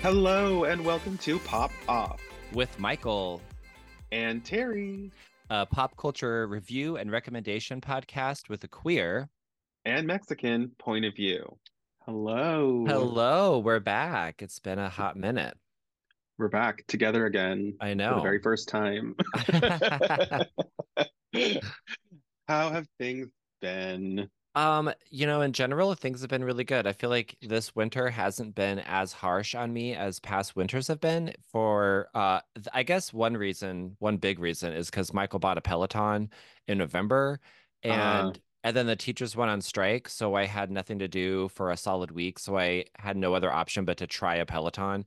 Hello and welcome to Pop Off with Michael and Terry, a pop culture review and recommendation podcast with a queer and Mexican point of view. Hello. Hello, we're back. It's been a hot minute. We're back together again. I know. For the very first time. How have things been? Um, you know, in general, things have been really good. I feel like this winter hasn't been as harsh on me as past winters have been for uh I guess one reason, one big reason is because Michael bought a Peloton in November and uh, and then the teachers went on strike, so I had nothing to do for a solid week. So I had no other option but to try a Peloton.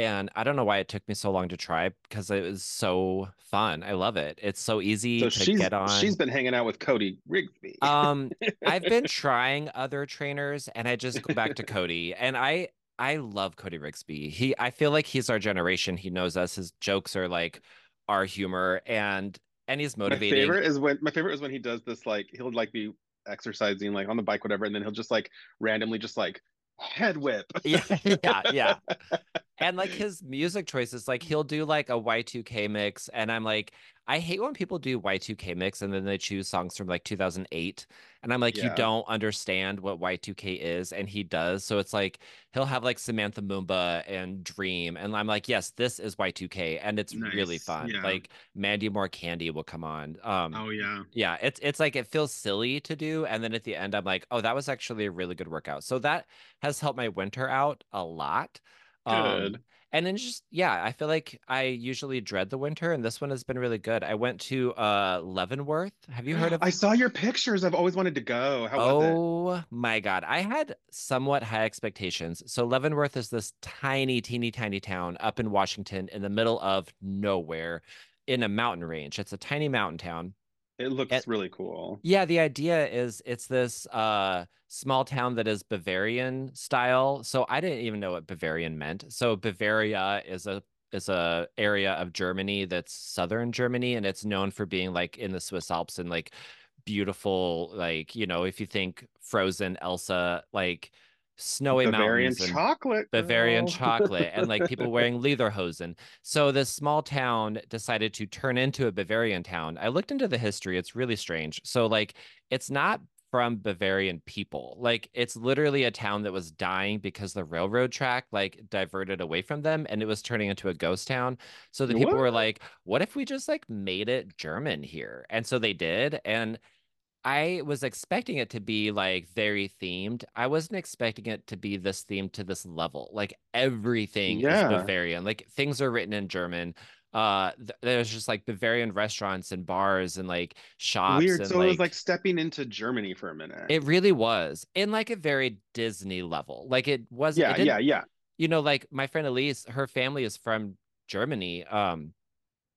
And I don't know why it took me so long to try because it was so fun. I love it. It's so easy so to get on. She's been hanging out with Cody Rigsby. um, I've been trying other trainers and I just go back to Cody. And I I love Cody Rigsby. He I feel like he's our generation. He knows us. His jokes are like our humor and and he's motivating. My favorite is when my favorite is when he does this like he'll like be exercising like on the bike whatever and then he'll just like randomly just like head whip. yeah, yeah, yeah. And like his music choices, like he'll do like a Y2K mix, and I'm like, I hate when people do Y2K mix and then they choose songs from like 2008, and I'm like, yeah. you don't understand what Y2K is, and he does. So it's like he'll have like Samantha Mumba and Dream, and I'm like, yes, this is Y2K, and it's nice. really fun. Yeah. Like Mandy Moore Candy will come on. Um, oh yeah, yeah. It's it's like it feels silly to do, and then at the end, I'm like, oh, that was actually a really good workout. So that has helped my winter out a lot. Good. Um, and then just yeah, I feel like I usually dread the winter, and this one has been really good. I went to uh Leavenworth. Have you heard of? I saw your pictures. I've always wanted to go. How oh my god, I had somewhat high expectations. So Leavenworth is this tiny, teeny, tiny town up in Washington, in the middle of nowhere, in a mountain range. It's a tiny mountain town. It looks it, really cool. Yeah, the idea is it's this uh, small town that is Bavarian style. So I didn't even know what Bavarian meant. So Bavaria is a is a area of Germany that's southern Germany, and it's known for being like in the Swiss Alps and like beautiful, like you know, if you think Frozen, Elsa, like snowy Bavarian mountains chocolate Bavarian chocolate and like people wearing lederhosen. So this small town decided to turn into a Bavarian town. I looked into the history. It's really strange. So like it's not from Bavarian people. Like it's literally a town that was dying because the railroad track like diverted away from them and it was turning into a ghost town. So the people what? were like, what if we just like made it German here? And so they did and I was expecting it to be like very themed. I wasn't expecting it to be this themed to this level. Like everything yeah. is Bavarian. Like things are written in German. Uh, th- there's just like Bavarian restaurants and bars and like shops. Weird. And, so like, it was like stepping into Germany for a minute. It really was in like a very Disney level. Like it wasn't. Yeah, it yeah, yeah. You know, like my friend Elise, her family is from Germany. Um,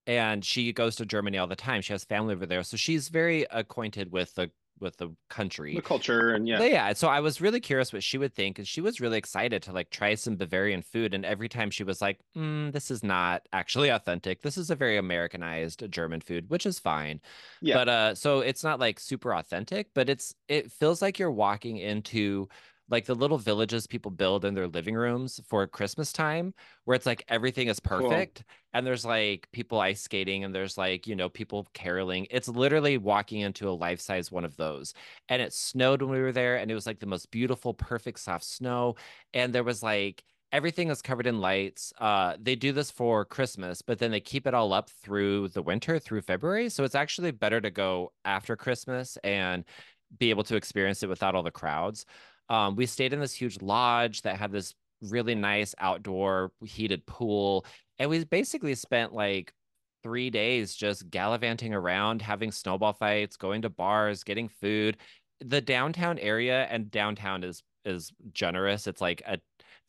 and she goes to Germany all the time. She has family over there, so she's very acquainted with the with the country, the culture, and yeah, but yeah. So I was really curious what she would think, and she was really excited to like try some Bavarian food. And every time she was like, mm, "This is not actually authentic. This is a very Americanized German food, which is fine." Yeah. But uh, so it's not like super authentic, but it's it feels like you're walking into like the little villages people build in their living rooms for Christmas time, where it's like everything is perfect. Cool. And there's like people ice skating and there's like, you know, people caroling. It's literally walking into a life size one of those. And it snowed when we were there and it was like the most beautiful, perfect, soft snow. And there was like, everything is covered in lights. Uh, they do this for Christmas, but then they keep it all up through the winter, through February. So it's actually better to go after Christmas and be able to experience it without all the crowds. Um, we stayed in this huge lodge that had this really nice outdoor heated pool. And we basically spent like three days just gallivanting around, having snowball fights, going to bars, getting food. The downtown area and downtown is is generous. It's like a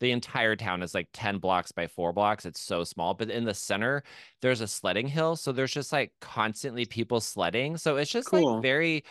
the entire town is like 10 blocks by four blocks. It's so small. But in the center, there's a sledding hill. So there's just like constantly people sledding. So it's just cool. like very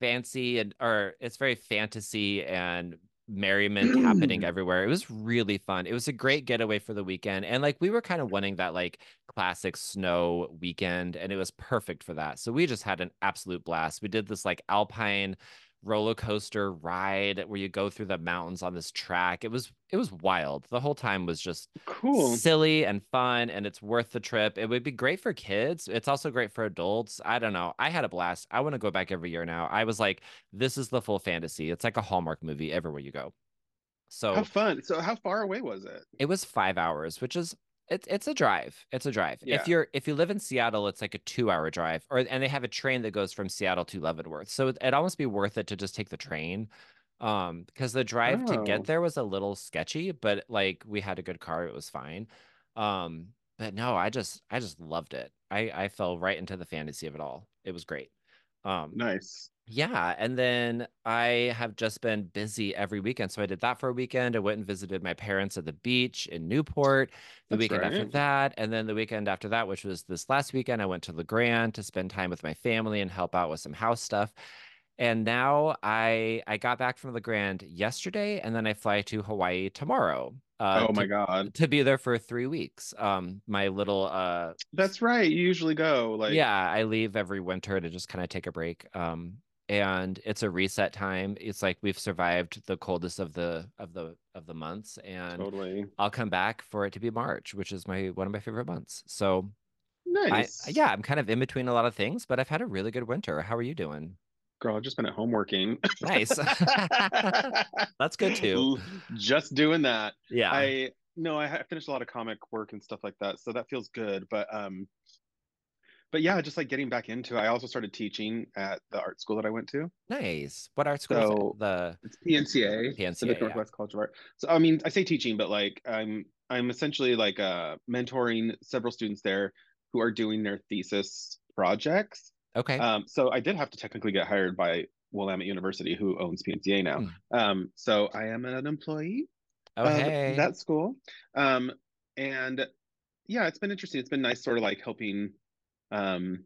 fancy and or it's very fantasy and merriment happening everywhere. It was really fun. It was a great getaway for the weekend. And like we were kind of wanting that like classic snow weekend and it was perfect for that. So we just had an absolute blast. We did this like alpine roller coaster ride where you go through the mountains on this track. It was it was wild. The whole time was just Cool. silly and fun and it's worth the trip. It would be great for kids. It's also great for adults. I don't know. I had a blast. I want to go back every year now. I was like, this is the full fantasy. It's like a Hallmark movie everywhere you go. So How fun. So how far away was it? it was five hours, which is it's it's a drive. It's a drive. Yeah. If you're if you live in Seattle, it's like a two hour drive. Or and they have a train that goes from Seattle to Leavenworth. So it, it'd almost be worth it to just take the train. Um, because the drive to Oh. get there was a little sketchy, but like we had a good car, it was fine. Um, but no, I just I just loved it. I I fell right into the fantasy of it all. It was great. Um, Nice. Yeah, and then I have just been busy every weekend. So I did that for a weekend. I went and visited my parents at the beach in Newport the That's weekend after that. And then the weekend after that, which was this last weekend, I went to La Grande to spend time with my family and help out with some house stuff. And now I I got back from La Grande yesterday, and then I fly to Hawaii tomorrow. Uh, oh my to, God. to be there for three weeks. Um, my little uh That's right. You usually go like yeah, I leave every winter to just kind of take a break. Um, and it's a reset time. It's like we've survived the coldest of the of the of the months, and totally. I'll come back for it to be March, which is my one of my favorite months. So I Nice. yeah, I'm kind of in between a lot of things, but I've had a really good winter. How are you doing? Girl, I've just been at home working. Nice. That's good too. Just doing that. Yeah. I no, I finished a lot of comic work and stuff like that, so that feels good. But um, but yeah, just like getting back into. it. I also started teaching at the art school that I went to. Nice. What art school is it? So- The It's PNCA, PNCA, Pacific yeah. Northwest College of Art. So I mean, I say teaching, but like I'm I'm essentially like uh mentoring several students there who are doing their thesis projects. okay. Um, so I did have to technically get hired by Willamette University, who owns PNCA now. Hmm. Um, so I am an employee oh of hey. that school. Um, and yeah, it's been interesting. It's been nice, sort of like helping, um,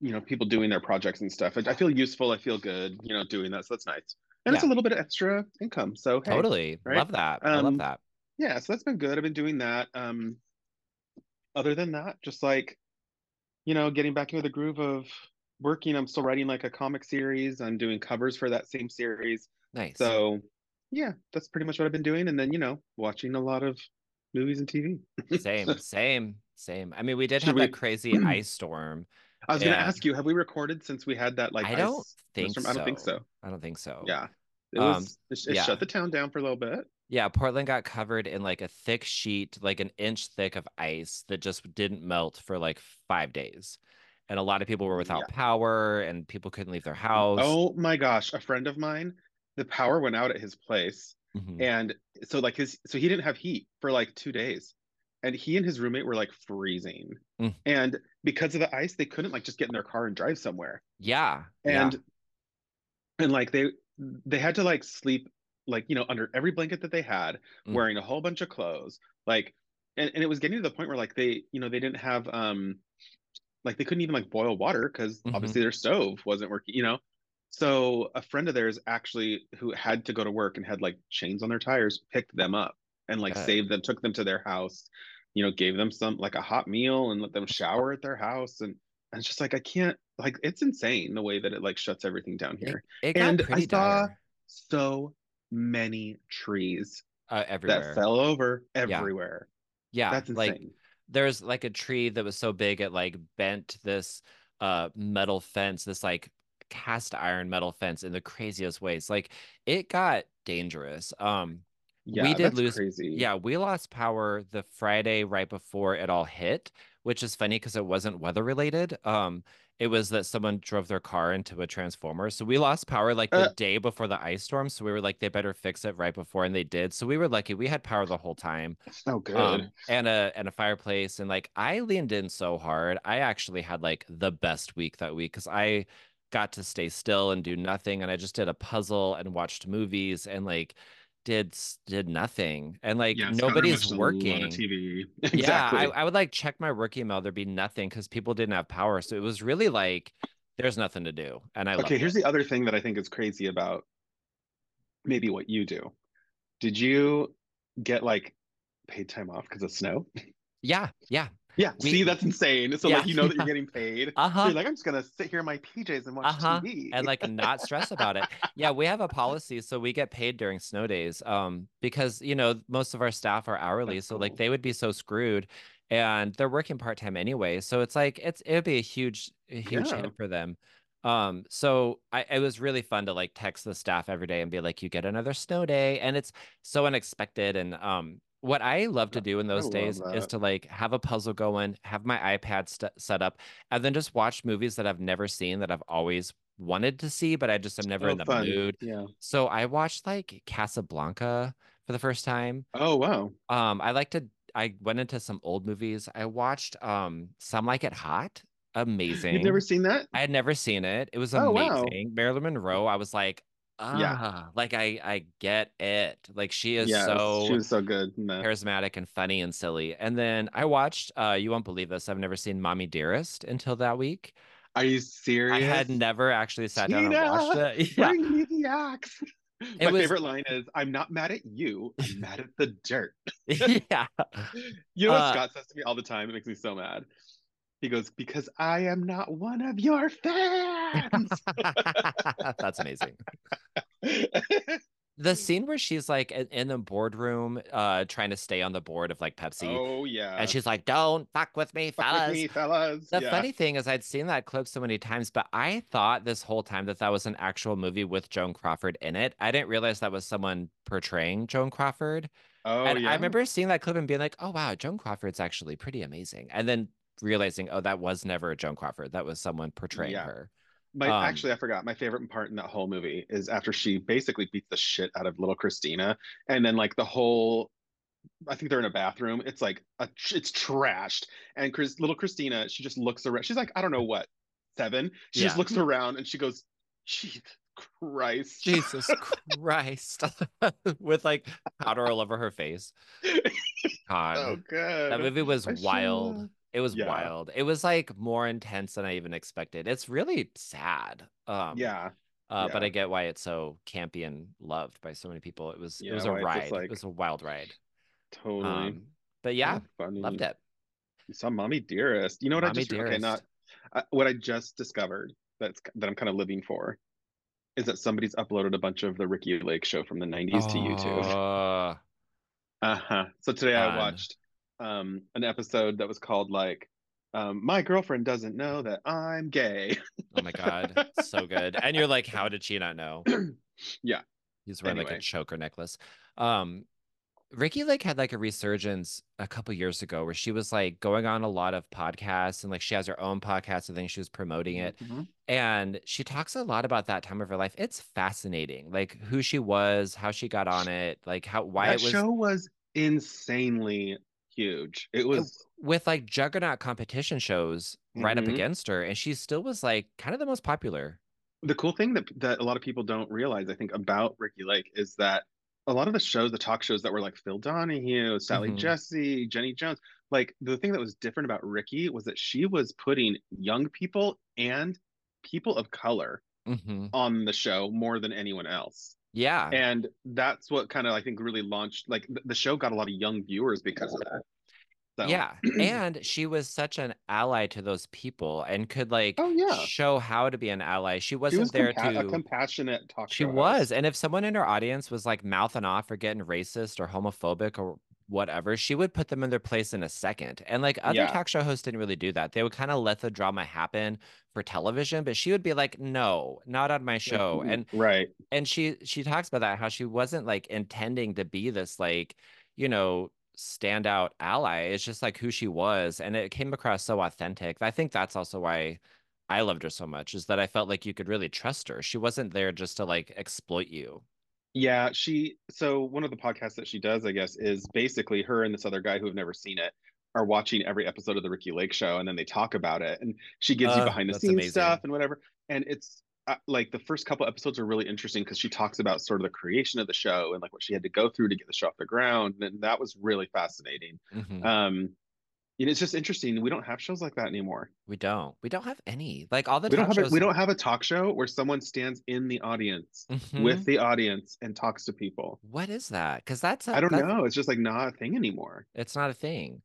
you know, people doing their projects and stuff. I, I feel useful. I feel good, you know, doing that. So that's nice. And it's a little bit of extra income. So hey, Totally. right? Love that. I love Um, that. yeah, so that's been good. I've been doing that. Um, other than that, just like, you know, getting back into the groove of working. I'm still writing like a comic series. I'm doing covers for that same series. Nice. So yeah, that's pretty much what I've been doing. And then, you know, watching a lot of movies and TV. Same, same, same. I mean, we did Should have we- that crazy ice storm. I was gonna ask you, have we recorded since we had that like I don't ice think storm? I don't think so. so. I don't think so. Yeah. It Um, was it, it yeah. shut the town down for a little bit. Yeah, Portland got covered in like a thick sheet, like an inch thick of ice that just didn't melt for like five days. And a lot of people were without power and people couldn't leave their house. Oh my gosh, a friend of mine, the power went out at his place. Mhm. And so like his so he didn't have heat for like two days. And he and his roommate were like freezing. Mm. And because of the ice, they couldn't like just get in their car and drive somewhere. Yeah. yeah. And and like they they had to like sleep like you know under every blanket that they had, Mm. wearing a whole bunch of clothes. Like and, and it was getting to the point where like they, you know, they didn't have um like they couldn't even like boil water because Mhm. obviously their stove wasn't working, you know. So a friend of theirs actually who had to go to work and had like chains on their tires picked them up and like saved them, took them to their house, you know, gave them some like a hot meal and let them shower at their house. And, and it's just like I can't like it's insane the way that it like shuts everything down here. It got and I saw dire so many trees uh, everywhere. that fell over everywhere. yeah. That's like insane. there's like a tree that was so big it like bent this uh metal fence this like cast iron metal fence in the craziest ways like it got dangerous um yeah, we did lose- crazy. yeah we lost power the friday right before it all hit which is funny because it wasn't weather related um it was that someone drove their car into a transformer so we lost power like the Uh. day before the ice storm so we were like they better fix it right before and they did so we were lucky we had power the whole time Oh, good. um and a and a fireplace and like I leaned in so hard. I actually had like the best week that week because I got to stay still and do nothing and I just did a puzzle and watched movies and like did did nothing and like Yeah, nobody's watched a lot of working. TV. Yeah. I, I would like check my work email. There'd be nothing because people didn't have power. So it was really like there's nothing to do. And I okay, here's it. the other thing that I think is crazy about maybe what you do. Did you get like paid time off because of snow? Yeah, yeah. Yeah, We- see, that's insane. So Yeah. like you know that you're getting paid. Uh-huh. you're like, I'm just gonna sit here in my PJs and watch Uh-huh. TV. and like not stress about it. Yeah, we have a policy so we get paid during snow days um because you know most of our staff are hourly That's so like they would be so screwed and they're working part-time anyway. So it's like it's it would be a huge a huge Yeah. hit for them. Um so I it was really fun to like text the staff every day and be like you get another snow day and it's so unexpected and um what I love to do in those days is to like have a puzzle going, have my iPad st set up, and then just watch movies that I've never seen that I've always wanted to see, but I just am never Oh, in the fun. mood. Yeah. So I watched like Casablanca for the first time. Oh wow. Um, I like to I went into some old movies. I watched um Some Like It Hot. Amazing. You've never seen that? I had never seen it. It was Oh, wow. amazing. Marilyn Monroe, I was like, Yeah. ah, like I I get it. Like she is Yes, so she was so good that. charismatic and funny and silly. And then I watched uh you won't believe this. I've never seen Mommy Dearest until that week. Are you serious? I had never actually sat down and watched it. Yeah. Bring me the axe. My was- favorite line is, "I'm not mad at you. I'm mad at the dirt." yeah. You know what Uh, Scott says to me all the time? It makes me so mad. He goes, "Because I am not one of your fans." That's amazing. The scene where she's like in the boardroom uh trying to stay on the board of like Pepsi oh yeah. and she's like, Don't fuck with me, Fuck fellas. with me, fellas. The yeah. funny thing is, I'd seen that clip so many times, but I thought this whole time that that was an actual movie with Joan Crawford in it. I didn't realize that was someone portraying Joan Crawford. Oh and yeah. I remember seeing that clip and being like, oh, wow, Joan Crawford's actually pretty amazing. And then realizing, oh, that was never Joan Crawford. That was someone portraying Yeah. her. My Um, actually, I forgot. My favorite part in that whole movie is after she basically beats the shit out of little Christina, and then like the whole, I think they're in a bathroom. It's like a, it's trashed, and Chris, little Christina, she just looks around. She's like, I don't know what, seven. She just looks around and she goes, Jesus Christ, Jesus Christ. With like powder all over her face. God. so good. that movie was I should- wild. It was Yeah. wild. It was like more intense than I even expected. It's really sad. Um, Yeah, Uh, but. I get why it's so campy and loved by so many people. It was it was a why it's just, ride. like, it was a wild ride. totally. Um, but yeah, loved it. You saw Mommy Dearest. You know what I Mommy just okay, not uh, what I just discovered that's that I'm kind of living for is that somebody's uploaded a bunch of the Ricki Lake show from the 90s to YouTube. Oh, Uh-huh. So today I watched um an episode that was called like um My girlfriend doesn't know that I'm gay. oh my god, so good. And you're like, how did she not know? Yeah. He's wearing like a choker necklace. Um, Ricki Lake had like a resurgence a couple years ago where she was like going on a lot of podcasts and like she has her own podcast. and think she was promoting it. Mhm. And she talks a lot about that time of her life. It's fascinating, like who she was, how she got on it, like how why That it was show was insanely huge. It was with like juggernaut competition shows right up Mhm. against her, and she still was like kind of the most popular. the cool thing that that a lot of people don't realize, I think, about Ricki Lake is that a lot of the shows, the talk shows that were like Phil Donahue, Sally Mhm. Jessy, Jenny Jones, like the thing that was different about Ricki was that she was putting young people and people of color hmm on the show more than anyone else. Yeah, And that's what kind of I think really launched like the show got a lot of young viewers because of that. So yeah, and she was such an ally to those people and could like Oh yeah. show how to be an ally. She She wasn't was there compa- a to. compassionate talk She was, and if someone in her audience was like mouthing off or getting racist or homophobic or whatever, she would put them in their place in a second. And like other Yeah. talk show hosts didn't really do that. They would kind of let the drama happen for television, but she would be like, "No, not on my show." Like, And right. and she she talks about that how she wasn't like intending to be this like you know standout ally it's just like who she was and it came across so authentic i think that's also why i loved her so much is that i felt like you could really trust her she wasn't there just to like exploit you Yeah, she so one of the podcasts that she does, I guess, is basically her and this other guy who have never seen it are watching every episode of the Ricki Lake show and then they talk about it and she gives you Uh, behind the scenes amazing. stuff and whatever. And it's uh, like the first couple episodes are really interesting because she talks about sort of the creation of the show and like what she had to go through to get the show off the ground and that was really fascinating. Mhm. Um and it's just interesting. We don't have shows like that anymore. we don't we don't have any like all the We don't have a, we don't have a talk show where someone stands in the audience Mhm. with the audience and talks to people. what is that because that's a- I don't that's- know. It's just like not a thing anymore. it's not a thing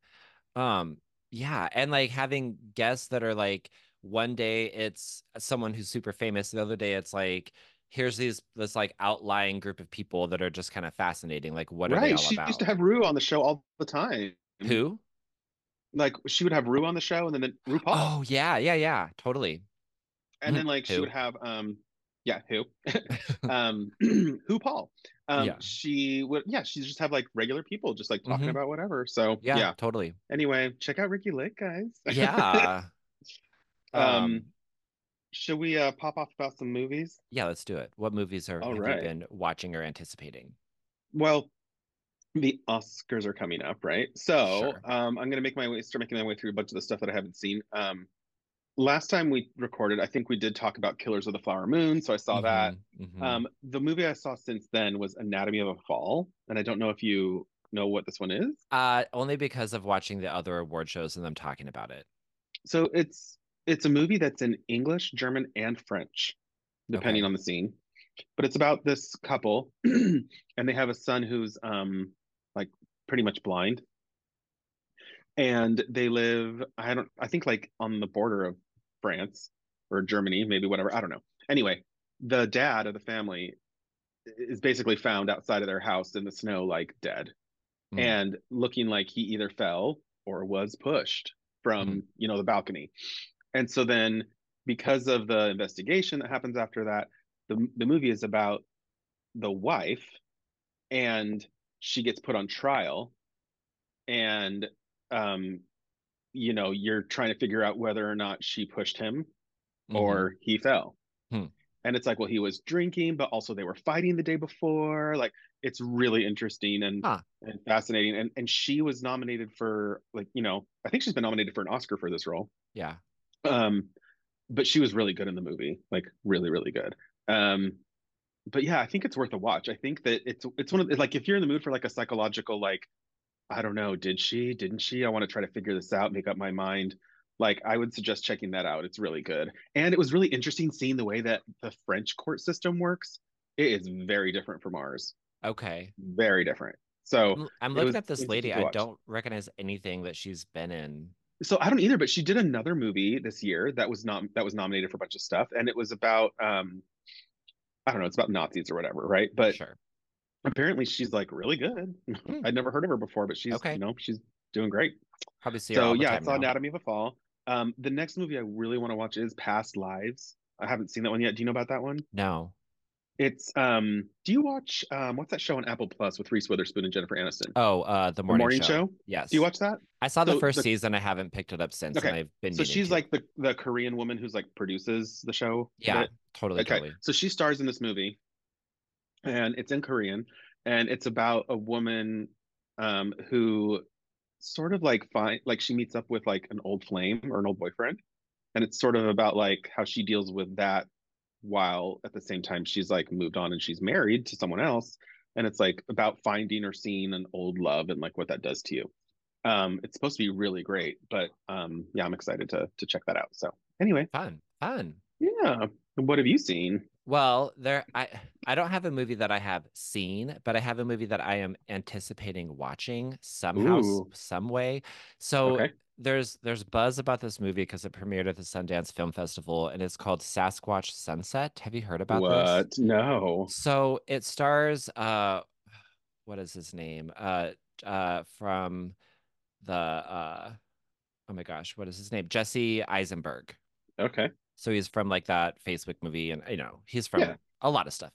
um Yeah, and like having guests that are like one day it's someone who's super famous, the other day it's like here's these this like outlying group of people that are just kind of fascinating. Like what are they Right. all She about? used to have Rue on the show all the time. Who? Like she would have Rue on the show and then the RuPaul. Oh yeah, yeah, yeah, totally. and then like she would have um yeah, who? um who Paul. Um Yeah. she would yeah, she just have like regular people just like talking Mhm. about whatever. So Yeah, yeah. totally. Anyway, check out Ricki Lake, guys. Yeah. Um, Um, Should we uh pop off about some movies? yeah, let's do it. What movies are All have right. you been watching or anticipating? Well, the Oscars are coming up, right? So Sure. um, I'm gonna make my way, start making my way through a bunch of the stuff that I haven't seen. Um, last time we recorded, I think we did talk about Killers of the Flower Moon, so I saw that. Mhm, mhm. Um, the movie I saw since then was Anatomy of a Fall, and I don't know if you know what this one is. Uh, only because of watching the other award shows and them talking about it. So it's it's a movie that's in English, German, and French, depending Okay. on the scene. But it's about this couple, and they have a son who's um pretty much blind, and they live I don't I think like on the border of France or Germany, maybe whatever I don't know. Anyway, the dad of the family is basically found outside of their house in the snow, like dead, Mm. and looking like he either fell or was pushed from you know the balcony. And so then, because of the investigation that happens after that, the the movie is about the wife, and she gets put on trial, and um, you know, you're trying to figure out whether or not she pushed him Mhm. or he fell. Hmm. And it's like, well, he was drinking, but also they were fighting the day before. Like, it's really interesting and Huh. and fascinating. And and she was nominated for like, you know, I think she's been nominated for an Oscar for this role. yeah. Um, but she was really good in the movie, like really, really good. Um, but yeah, I think it's worth a watch. I think that it's it's one of like if you're in the mood for like a psychological like, I don't know, did she, didn't she? I want to try to figure this out, make up my mind. Like I would suggest checking that out. It's really good. And it was really interesting seeing the way that the French court system works. It is very different from ours. Okay. Very different. So I'm, I'm looking at this lady. I don't recognize anything that she's been in. so I don't either, but she did another movie this year that was not that was nominated for a bunch of stuff, and it was about um, I don't know, it's about Nazis or whatever, right? But Sure. apparently she's like really good. Hmm. I'd never heard of her before, but she's Okay. you know she's doing great. Probably see her So all the yeah, I saw now. Anatomy of a Fall. Um, the next movie I really want to watch is Past Lives. I haven't seen that one yet. Do you know about that one? No. It's um, do you watch um, what's that show on Apple Plus with Reese Witherspoon and Jennifer Aniston? Oh, uh, the The morning, morning show. show? Yes. Do you watch that? I saw the first the- season. I haven't picked it up since, and Okay. I've been. So she's to. like the the Korean woman who's like produces the show. yeah, totally, Okay. totally. So she stars in this movie, and it's in Korean, and it's about a woman um, who sort of like find like she meets up with like an old flame or an old boyfriend, and it's sort of about like how she deals with that while at the same time she's like moved on and she's married to someone else, and it's like about finding or seeing an old love and like what that does to you. Um, it's supposed to be really great, but um, yeah, I'm excited to to check that out. So anyway, Fun, fun. yeah. What have you seen? Well, there I I don't have a movie that I have seen, but I have a movie that I am anticipating watching somehow, Ooh. some way. So Okay. There's there's buzz about this movie because it premiered at the Sundance Film Festival, and it's called Sasquatch Sunset. Have you heard about this? What? No. So it stars uh what is his name? Uh uh from the uh oh my gosh, what is his name? Jesse Eisenberg. Okay. So he's from like that Facebook movie, and you know, he's from Yeah. a lot of stuff.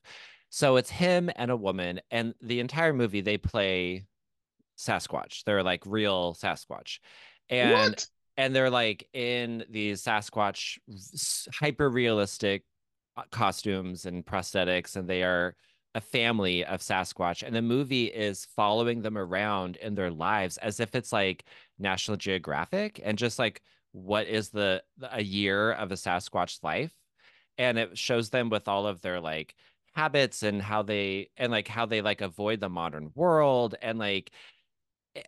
So it's him and a woman, and the entire movie they play Sasquatch. They're like real Sasquatch. And what? and they're like in these Sasquatch hyper realistic uh, costumes and prosthetics, and they are a family of Sasquatch. And the movie is following them around in their lives as if it's like National Geographic and just like what is the a year of a Sasquatch life. And it shows them with all of their like habits and how they and like how they like avoid the modern world and like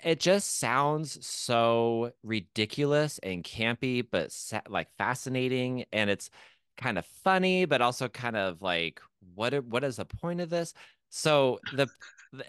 it- just sounds so ridiculous and campy but like fascinating and it's kind of funny but also kind of like what what is the point of this? So the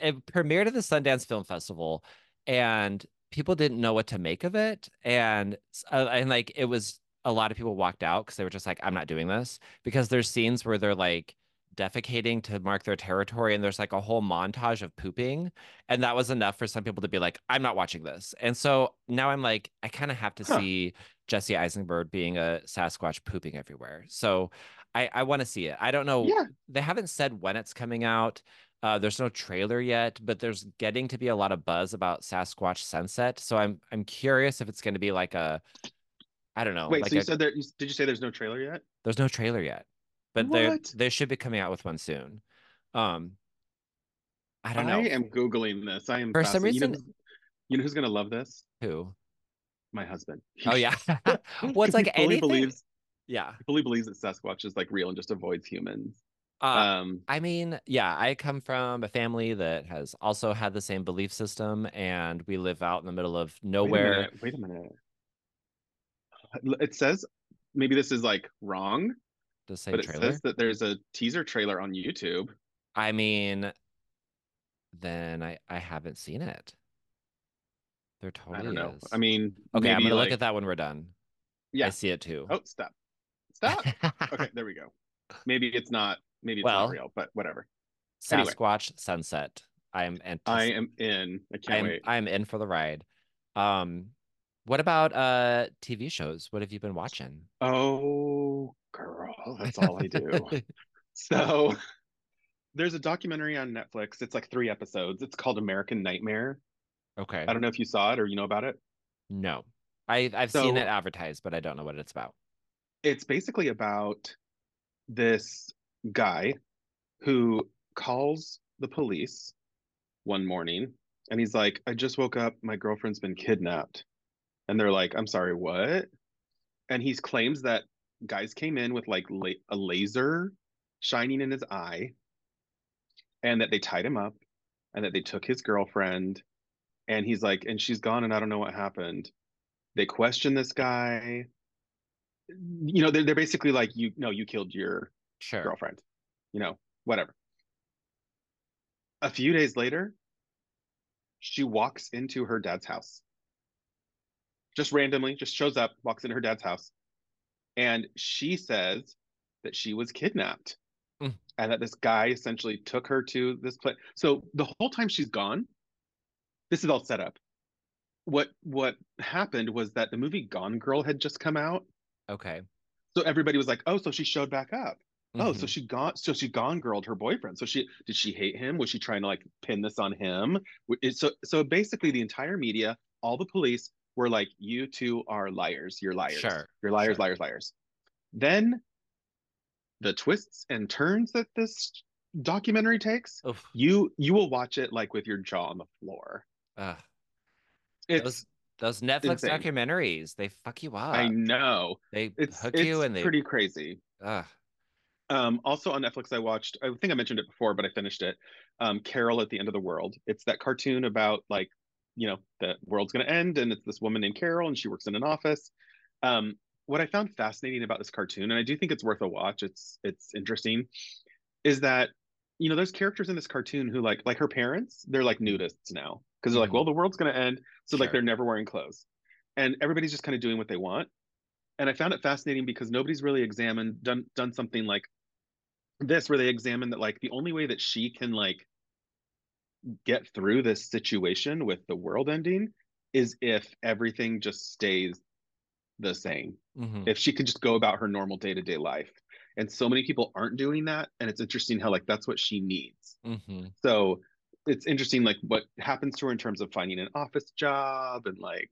it premiered at the Sundance Film Festival and people didn't know what to make of it, and uh, and like it was a lot of people walked out because they were just like, I'm not doing this because there's scenes where they're like defecating to mark their territory and there's like a whole montage of pooping and that was enough for some people to be like i'm not watching this and so now i'm like i kind of have to huh. see jesse eisenberg being a sasquatch pooping everywhere so i i want to see it i don't know yeah. they haven't said when it's coming out uh, there's no trailer yet, but there's getting to be a lot of buzz about Sasquatch Sunset. So I'm I'm curious if it's going to be like a, I don't know. Wait, like so you a, said there? Did you say there's no trailer yet? There's no trailer yet but they they should be coming out with one soon. Um, I don't know. I am googling this. I am for some reason. You know, you know who's gonna love this? Who? My husband. Oh yeah. What's it's like anything. Believes, yeah. He fully believes that Sasquatch is like real and just avoids humans. Uh, um, I mean, yeah, I come from a family that has also had the same belief system, and we live out in the middle of nowhere. Wait a minute. Wait a minute. It says maybe this is like wrong, does say but trailer? it says that there's a teaser trailer on YouTube. I mean, then I I haven't seen it. There totally I don't know. Is. I mean, okay, I'm gonna like... look at that when we're done. Yeah, I see it too. Oh, stop, stop. okay, there we go. Maybe it's not. Maybe it's well, not real, but whatever. Sasquatch anyway. Sunset. I am. Antici- I am in. I can't I am, wait. I am in for the ride. Um, what about uh TV shows? What have you been watching? Oh girl, that's all I do. so there's a documentary on Netflix. It's like three episodes. It's called American Nightmare. Okay. I don't know if you saw it or you know about it. No. I I've so, seen it advertised, but I don't know what it's about. It's basically about this guy who calls the police one morning and he's like, I just woke up, my girlfriend's been kidnapped. And they're like, I'm sorry, what? And he claims that guys came in with like la- a laser shining in his eye and that they tied him up and that they took his girlfriend and he's like and she's gone and i don't know what happened. They question this guy. You know they're, they're basically like you know you killed your sure. girlfriend you know whatever. A few days later she walks into her dad's house. Just randomly just shows up walks into her dad's house and she says that she was kidnapped mm. and that this guy essentially took her to this place. So the whole time she's gone, this is all set up. What what happened was that the movie Gone Girl had just come out. Okay. So everybody was like, "Oh, so she showed back up." Mm-hmm. Oh, so mm-hmm. she got so she gone girled her boyfriend. So she did she hate him? Was she trying to like pin this on him? So so basically the entire media, all the police were like, you two are liars. You're liars. Sure. You're liars, sure. liars, liars. Then the twists and turns that this documentary takes, Oof. you you will watch it like with your jaw on the floor. Uh, it's those, those Netflix insane. documentaries, they fuck you up. I know. They it's, hook it's you and they pretty crazy. Uh. Um, also on Netflix, I watched. I think I mentioned it before, but I finished it. Um, Carol at the End of the World. It's that cartoon about like you know the world's going to end and it's this woman named carol and she works in an office um, what i found fascinating about this cartoon and i do think it's worth a watch it's it's interesting is that you know there's characters in this cartoon who like like her parents they're like nudists now because they're like mm-hmm. well the world's going to end so sure. like they're never wearing clothes and everybody's just kind of doing what they want and i found it fascinating because nobody's really examined done done something like this where they examine that like the only way that she can like get through this situation with the world ending is if everything just stays the same. Mm-hmm. If she could just go about her normal day to day life. And so many people aren't doing that. And it's interesting how, like, that's what she needs. Mm-hmm. So it's interesting, like, what happens to her in terms of finding an office job and, like,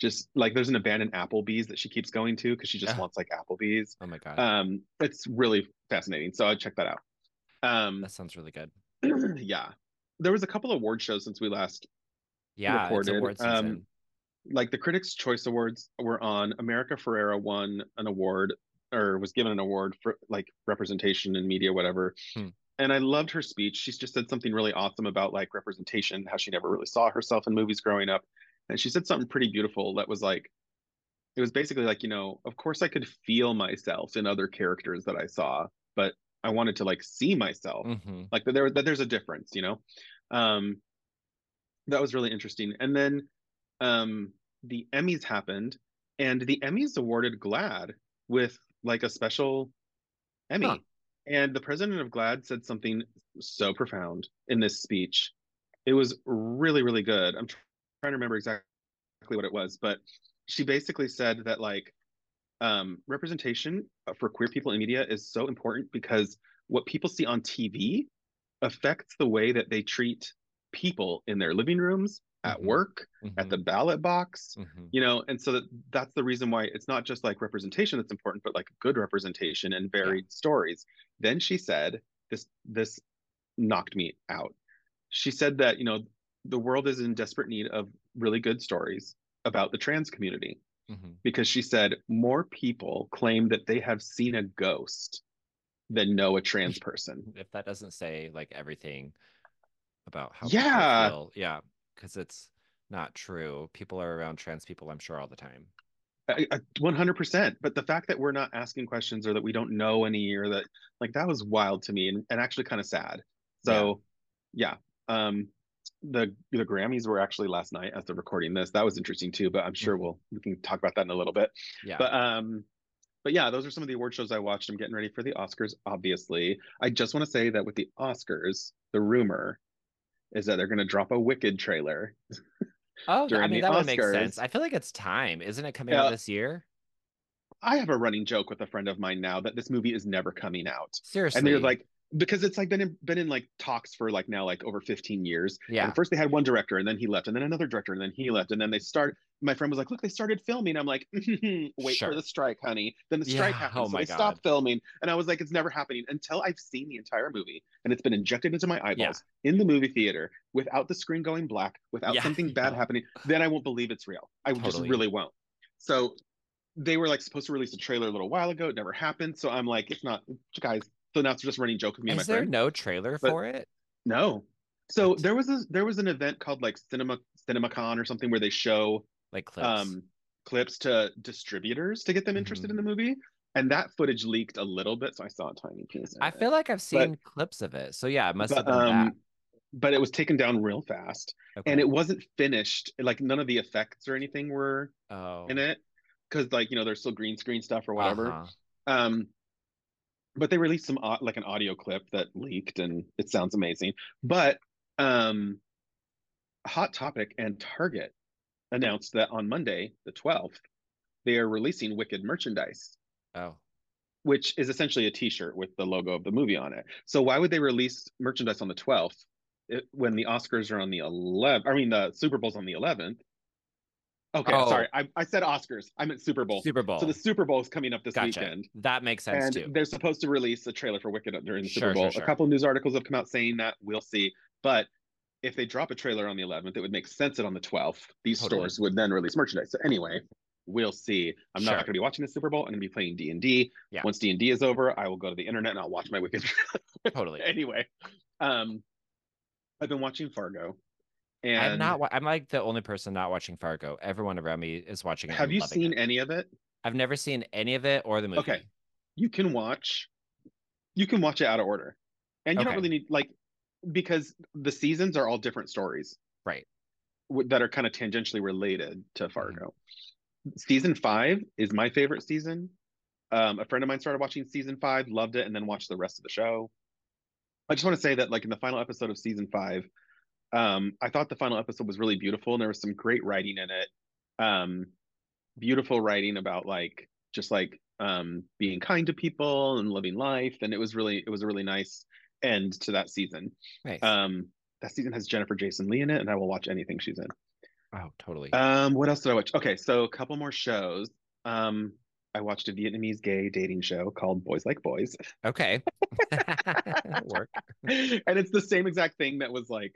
just like there's an abandoned Applebee's that she keeps going to because she just wants like Applebee's. Oh my god. Um, it's really fascinating. So I'd check that out. Um, that sounds really good. yeah there was a couple of award shows since we last yeah recorded. um, like the Critics' Choice Awards were on. America Ferrera won an award or was given an award for like representation in media, whatever. Hmm. And I loved her speech. She's just said something really awesome about like representation, how she never really saw herself in movies growing up. And she said something pretty beautiful that was like, it was basically like, you know, of course I could feel myself in other characters that I saw, but I wanted to like see myself, mm-hmm. like that there that there's a difference, you know. Um, that was really interesting. And then um, the Emmys happened, and the Emmys awarded GLAAD with like a special Emmy. Huh. And the president of GLAAD said something so profound in this speech. It was really, really good. I'm tr- trying to remember exactly what it was, but she basically said that like um, representation for queer people in media is so important because what people see on TV affects the way that they treat people in their living rooms, at Mhm. work, at Mhm, the ballot box, mhm. you know and so that, that's the reason why it's not just like representation that's important but like good representation and varied stories. Then she said this this knocked me out. She said that you know the world is in desperate need of really good stories about the trans community Mhm. because she said more people claim that they have seen a ghost than know a trans person If that doesn't say like everything about how Yeah. feel, yeah, because it's not true. People are around trans people, I'm sure, all the time. I- I- 100% but the fact that we're not asking questions or that we don't know any or that like that was wild to me and, and actually kind of sad so yeah. um the the grammys were actually last night as they're recording this that was interesting too but i'm sure Mhm. we'll we can talk about that in a little bit Yeah. but um but yeah those are some of the award shows i watched i'm getting ready for the oscars obviously i just want to say that with the oscars the rumor is that they're going to drop a wicked trailer oh, I mean, that would make sense. I feel like it's time. Isn't it coming Yeah. out this year? i have a running joke with a friend of mine now that this movie is never coming out Seriously. and they're like because it's like been in been in like talks for like now like over 15 years Yeah. and first they had one director and then he left and then another director and then he left and then they start my friend was like look they started filming i'm like mm-hmm, wait Sure. for the strike honey then the strike Yeah, happened oh so they stopped God. filming and i was like it's never happening until i've seen the entire movie and it's been injected into my eyeballs Yeah. in the movie theater without the screen going black without Yeah, something bad happening then i won't believe it's real i just really won't so they were like supposed to release a trailer a little while ago it never happened so i'm like it's not guys so now it's just a running joke with me and my Is there friend no trailer But- for it? no. So What? there was a there was an event called like Cinema CinemaCon or something where they show Like clips? um clips to distributors to get them interested Mhm. in the movie. And that footage leaked a little bit, so I saw a tiny piece. I it. feel like I've seen clips of it. So yeah, it must have but been um that. but it was taken down real fast Okay. and it wasn't finished. Like none of the effects or anything were oh. in it. Cause like, you know, there's still green screen stuff or whatever. Uh-huh. Um, but they released some like an audio clip that leaked, and it sounds amazing. But um, Hot Topic and Target announced that on Monday, the 12th, they are releasing Wicked merchandise, Oh. which is essentially a T-shirt with the logo of the movie on it. So why would they release merchandise on the 12th when the Oscars are on the 11th? I mean, the Super Bowl's on the 11th. Okay, Oh. sorry, I, I said Oscars. I meant Super Bowl. Super Bowl. So the Super Bowl is coming up this gotcha. weekend That makes sense and too. they're supposed to release a trailer for Wicked during the Super Sure, sure, Bowl. sure. A couple news articles have come out saying that. We'll see. But if they drop a trailer on the 11th, it would make sense that on the 12th, these Totally. stores would then release merchandise. So anyway, we'll see. I'm not going to be watching the Super Bowl. I'm going to be playing D and D. Once D and D is over, I will go to the internet and I'll watch my Wicked. Totally. anyway, um, I've been watching Fargo, and I'm not. I'm like the only person not watching Fargo. Everyone around me is watching it. have you seen it. any of it? I've never seen any of it or the movie. Okay. you can watch you can watch it out of order and you don't really need like because the seasons are all different stories Right. that are kind of tangentially related Mm-hmm. to fargo season five is my favorite season um, a friend of mine started watching season five loved it and then watched the rest of the show i just want to say that like in the final episode of season five um, i thought the final episode was really beautiful and there was some great writing in it um, beautiful writing about like just like um being kind to people and living life and it was really it was a really nice end to that season Nice. um that season has jennifer jason lee in it and i will watch anything she's in oh, totally. um what else did i watch okay so a couple more shows um i watched a vietnamese gay dating show called boys like boys okay. Work. and it's the same exact thing that was like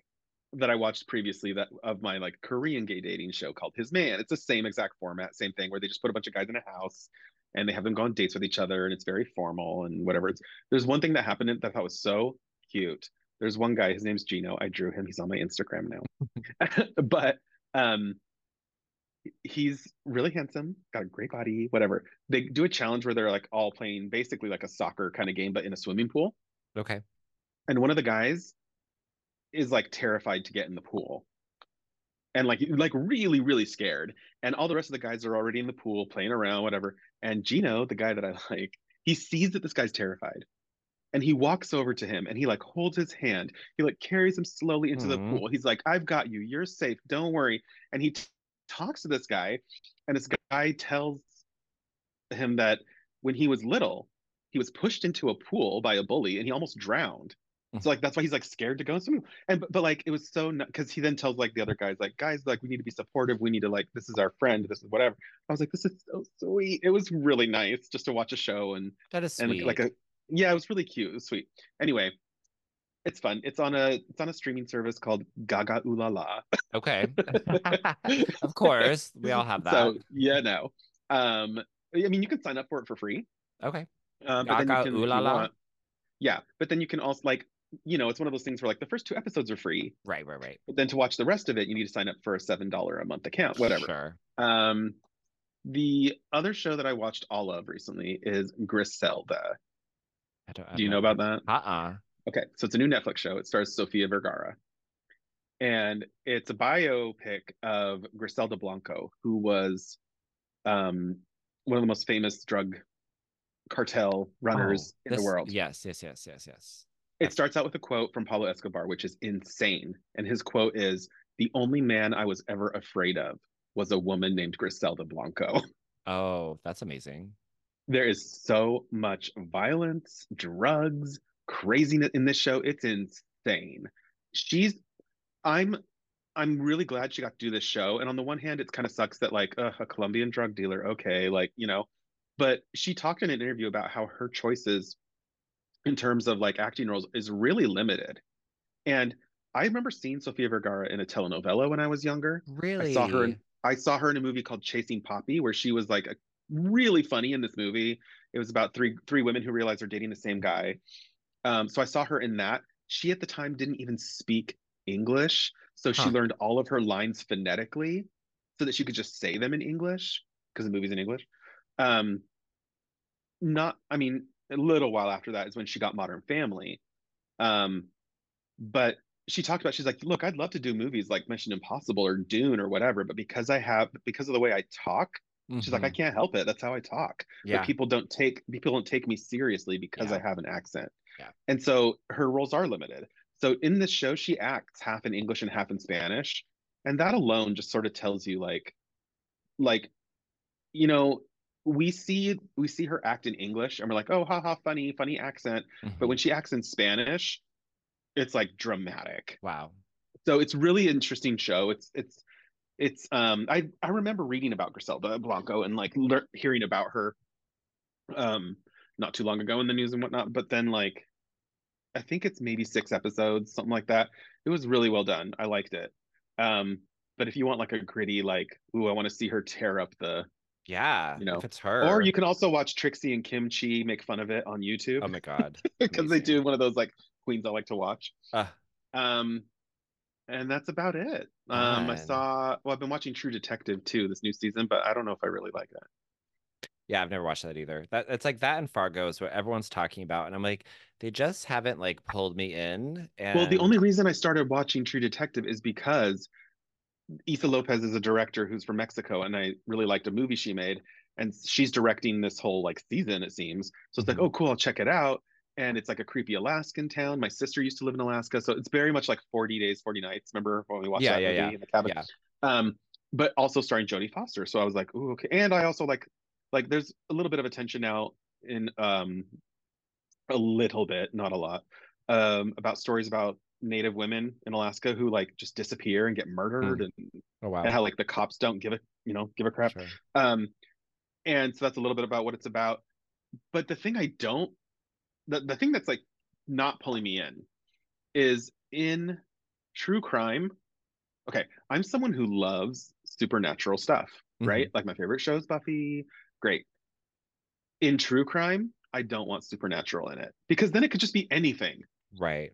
that I watched previously that of my like Korean gay dating show called His Man. It's the same exact format, same thing where they just put a bunch of guys in a house and they have them go on dates with each other and it's very formal and whatever. It's there's one thing that happened that I thought was so cute. There's one guy, his name's Gino. I drew him. He's on my Instagram now. but um he's really handsome, got a great body, whatever. They do a challenge where they're like all playing basically like a soccer kind of game, but in a swimming pool Okay. and one of the guys is like terrified to get in the pool. And like like really really scared. And all the rest of the guys are already in the pool playing around whatever. And Gino the guy that I like he sees that this guy's terrified. And he walks over to him and he like holds his hand. He like carries him slowly into Mhm. the pool. He's like I've got you. You're safe. Don't worry. And he t- talks to this guy. And this guy tells him that when he was little he was pushed into a pool by a bully and he almost drowned so like that's why he's like scared to go swimming and but, but like it was so because he then tells like the other guys like guys like we need to be supportive. We need to like this is our friend. This is whatever. I was like this is so sweet. It was really nice just to watch a show and That is and like a yeah it was really cute. It was sweet. Anyway it's fun. It's on a it's on a streaming service called GagaOOLala okay. of course, we all have that. so yeah no um i mean you can sign up for it for free. Okay. um, GagaOOLala? yeah but then you can also like you know it's one of those things where like the first two episodes are free Right, right, right. but then to watch the rest of it you need to sign up for a seven dollar a month account whatever Sure. um the other show that i watched all of recently is griselda I don't, do you know about that Uh-uh. okay so it's a new netflix show it stars sofia vergara and it's a biopic of griselda blanco who was um one of the most famous drug cartel runners Oh, in the world Yes, yes, yes, yes, yes. It starts out with a quote from Pablo Escobar, which is insane. And his quote is The only man I was ever afraid of was a woman named Griselda Blanco. Oh, that's amazing. There is so much violence, drugs, craziness in this show. It's insane. She's, I'm, I'm really glad she got to do this show. And on the one hand, it kind of sucks that like uh, a Colombian drug dealer, okay, like you know, but she talked in an interview about how her choices in terms of like acting roles is really limited. And I remember seeing Sofia Vergara in a telenovela when I was younger. Really? I saw her in I saw her in a movie called Chasing Papi where she was like a, really funny in this movie. It was about three three women who realized they're dating the same guy. Um, so I saw her in that. She at the time didn't even speak English, so she learned all of her lines phonetically so that she could just say them in English because the movie's in English. Um, not, I mean, a little while after that is when she got Modern Family. Um, but she talked about she's like, look, I'd love to do movies like Mission Impossible or Dune or whatever, but because I have because of the way I talk, she's like, I Mhm. can't help it. That's how I talk. yeah. But people don't take people don't take me seriously because Yeah. I have an accent. Yeah. And so her roles are limited. So in this show, she acts half in English and half in Spanish. And that alone just sort of tells you like like, you know, we see we see her act in English and we're like, oh haha, funny, funny accent. But Mhm. when she acts in Spanish, it's like dramatic wow. so it's really interesting show it's it's it's um i i remember reading about griselda blanco and like lear- hearing about her um not too long ago in the news and whatnot but then like i think it's maybe six episodes something like that it was really well done i liked it um but if you want like a gritty like ooh i want to see her tear up the Yeah. You know, if it's her. or you can also watch trixie and kim chi make fun of it on youtube Oh my god. because they do one of those like queens i like to watch Uh, um, and that's about it. Um, I saw. Well, I've been watching True Detective too this new season, but I don't know if I really like that. yeah, I've never watched that either. That it's like that and Fargo is what everyone's talking about, and I'm like, they just haven't like pulled me in. And Well, the only reason I started watching True Detective is because Issa Lopez is a director who's from Mexico, and I really liked a movie she made, and she's directing this whole like season. It seems so. It's like, Mhm. oh, cool, I'll check it out. And it's like a creepy Alaskan town. My sister used to live in Alaska, so it's very much like 40 Days, 40 Nights. Remember when we watched Yeah, that yeah, movie yeah. in the cabin? yeah, um but also starring Jodie Foster. So I was like, ooh, okay. And I also like like there's a little bit of attention now in um a little bit, not a lot, um about stories about native women in Alaska who like just disappear and get murdered and, oh wow, and how like the cops don't give a you know give a crap. Sure. Um and so that's a little bit about what it's about. But the thing I don't the, the thing that's like not pulling me in is in true crime. Okay, I'm someone who loves supernatural stuff, right? Like my favorite show is Buffy. Great. In true crime, I don't want supernatural in it because then it could just be anything. right.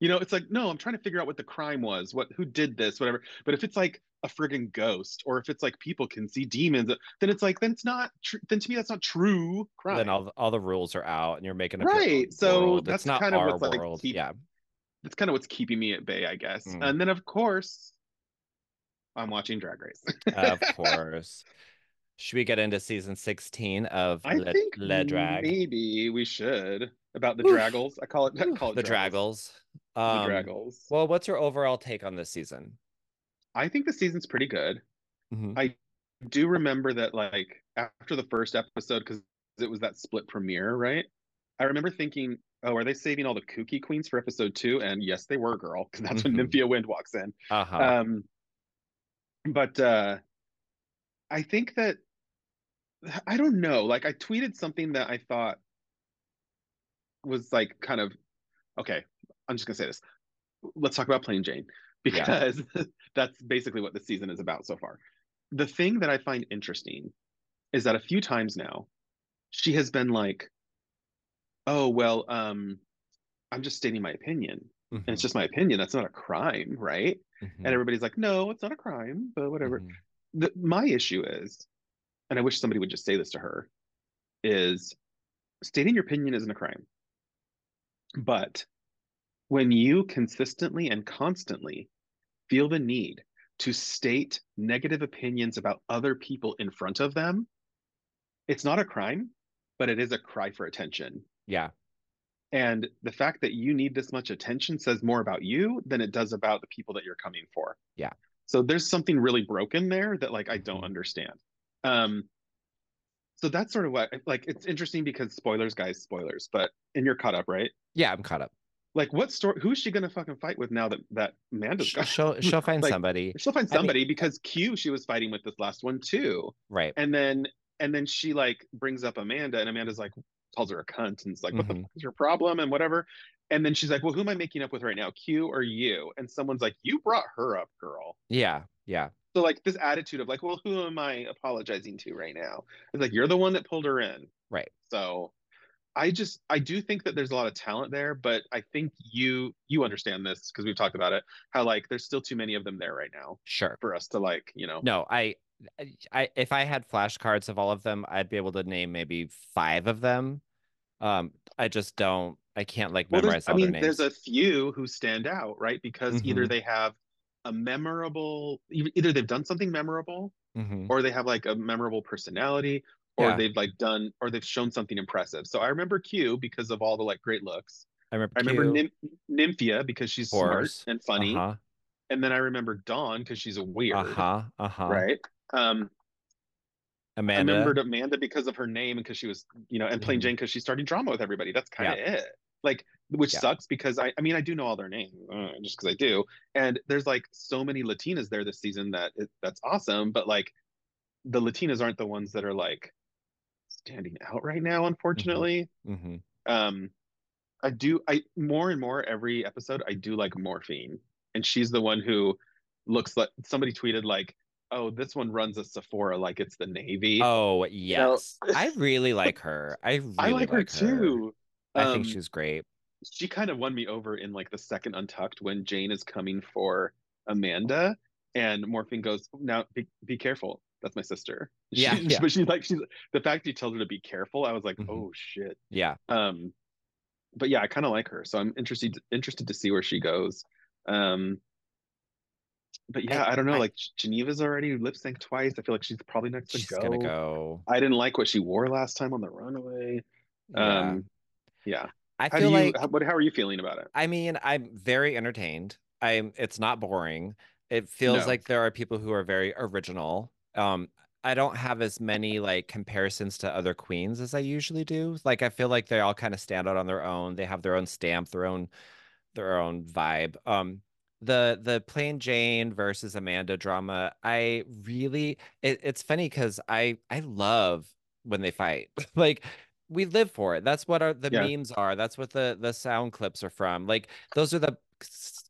You know, it's like, no, I'm trying to figure out what the crime was, what who did this, whatever. But if it's like a friggin' ghost, or if it's like people can see demons, then it's like, then it's not true. Then to me, that's not true crime. Then all the, all the rules are out, and you're making your Right, so world. that's it's not kind of our what's, like, world. keep- yeah, that's kind of what's keeping me at bay, I guess. Mm. And then of course, I'm watching Drag Race. of course. Should we get into season 16 of I Le, think Le Drag? maybe we should about the Oof. draggles. I call it I call it the draggles. Draggles. The Um, draggles. Well, what's your overall take on this season? I think the season's pretty good. Mhm. I do remember that like after the first episode because it was that split premiere, right? I remember thinking, "Oh, are they saving all the kooky queens for episode two?" And yes, they were, girl, because that's when Mhm. Nymphia Wind walks in. Uh-huh. Um, but uh, I think that I don't know. Like I tweeted something that I thought was like kind of okay. I'm just gonna say this. Let's talk about Plain Jane Yeah. because that's basically what the season is about so far. The thing that I find interesting is that a few times now she has been like, "Oh well, um, I'm just stating my opinion, and it's Mhm. just my opinion. That's not a crime, right?" Mhm. And everybody's like, "No, it's not a crime, but whatever." Mhm. the, my issue is, and I wish somebody would just say this to her, is stating your opinion isn't a crime. But when you consistently and constantly feel the need to state negative opinions about other people in front of them, it's not a crime, but it is a cry for attention. Yeah. And the fact that you need this much attention says more about you than it does about the people that you're coming for. Yeah. So there's something really broken there that like I don't Mhm. understand. Um so that's sort of what like it's interesting because spoilers guys spoilers, but and you're caught up, right? Yeah, I'm caught up. Like what story who's she gonna fucking fight with now that that got She'll she'll find like, somebody. she'll find I mean- somebody because Q she was fighting with this last one too. Right. And then and then she like brings up Amanda and Amanda's like calls her a cunt and it's like, what the Mhm. fuck is your problem? And whatever. And then she's like, Well, who am I making up with right now? Q or you? And someone's like, You brought her up, girl. Yeah. Yeah. So like this attitude of like, well, who am I apologizing to right now? It's like you're the one that pulled her in. Right. So I just I do think that there's a lot of talent there, but I think you you understand this because we've talked about it, how like there's still too many of them there right now Sure. for us to like, you know. No, I, I, if I had flashcards of all of them, I'd be able to name maybe five of them. Um, I just don't. I can't like Well, memorize there's, I mean, their there's a few who stand out, right? Because either Mhm. they have a memorable, either they've done something memorable, Mhm. or they have like a memorable personality, or Yeah. they've like done, or they've shown something impressive. So I remember Q because of all the like great looks. I remember. I remember Nym- Nymphia because she's smart and funny, Uh-huh. and then I remember Dawn because she's a weird, Uh-huh. Uh-huh. right? Um, Amanda. I remembered Amanda because of her name and because she was, you know, and Plain Mhm. Jane because she's starting drama with everybody. That's kind of it. Like, which Yeah. sucks because I, I mean, I do know all their names uh, just because I do, and there's like so many Latinas there this season that it, that's awesome. But like, the Latinas aren't the ones that are like standing out right now, unfortunately. hmm um i do i more and more every episode i do like morphine and she's the one who looks like somebody tweeted like oh this one runs a sephora like it's the navy Oh know- yes, I really like her. I really i like, her too I Um, think she's great. she kind of won me over in like the second untucked when jane is coming for amanda and morphine goes now be, be careful that's my sister Yeah, She- yeah. but she's like she's the fact he tells her to be careful i was like Mhm. oh shit Yeah. um but yeah i kind of like her so i'm interested interested to see where she goes um but yeah i, I- don't know I- like geneva's already lip sync twice i feel like she's probably next to She's go. gonna go. i didn't like what she wore last time on the runaway Yeah. um yeah I how feel you like how, what, how are you feeling about it I mean, I'm very entertained. I'm it's not boring. It feels No. like there are people who are very original. Um, I don't have as many like comparisons to other queens as I usually do. Like I feel like they all kind of stand out on their own. They have their own stamp, their own their own vibe. Um, the the Plain Jane versus Amanda drama, I really it, it's funny because I I love when they fight. like we live for it. That's what our the Yeah. memes are. That's what the the sound clips are from. Like those are the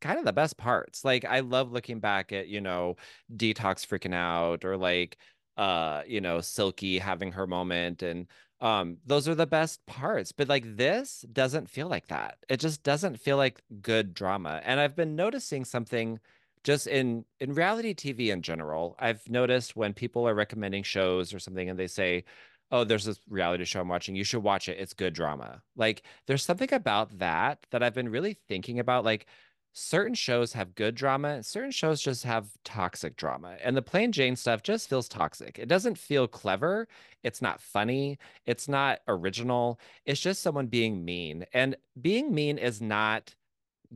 kind of the best parts. Like I love looking back at, you know, Detox freaking out or like uh, you know, Silky having her moment and um those are the best parts. But like this doesn't feel like that. It just doesn't feel like good drama. And I've been noticing something just in in reality TV in general. I've noticed when people are recommending shows or something and they say oh, there's this reality show I'm watching. You should watch it. It's good drama. Like there's something about that that I've been really thinking about. Like certain shows have good drama, certain shows just have toxic drama. And the plain Jane stuff just feels toxic. It doesn't feel clever. It's not funny. It's not original. It's just someone being mean. And being mean is not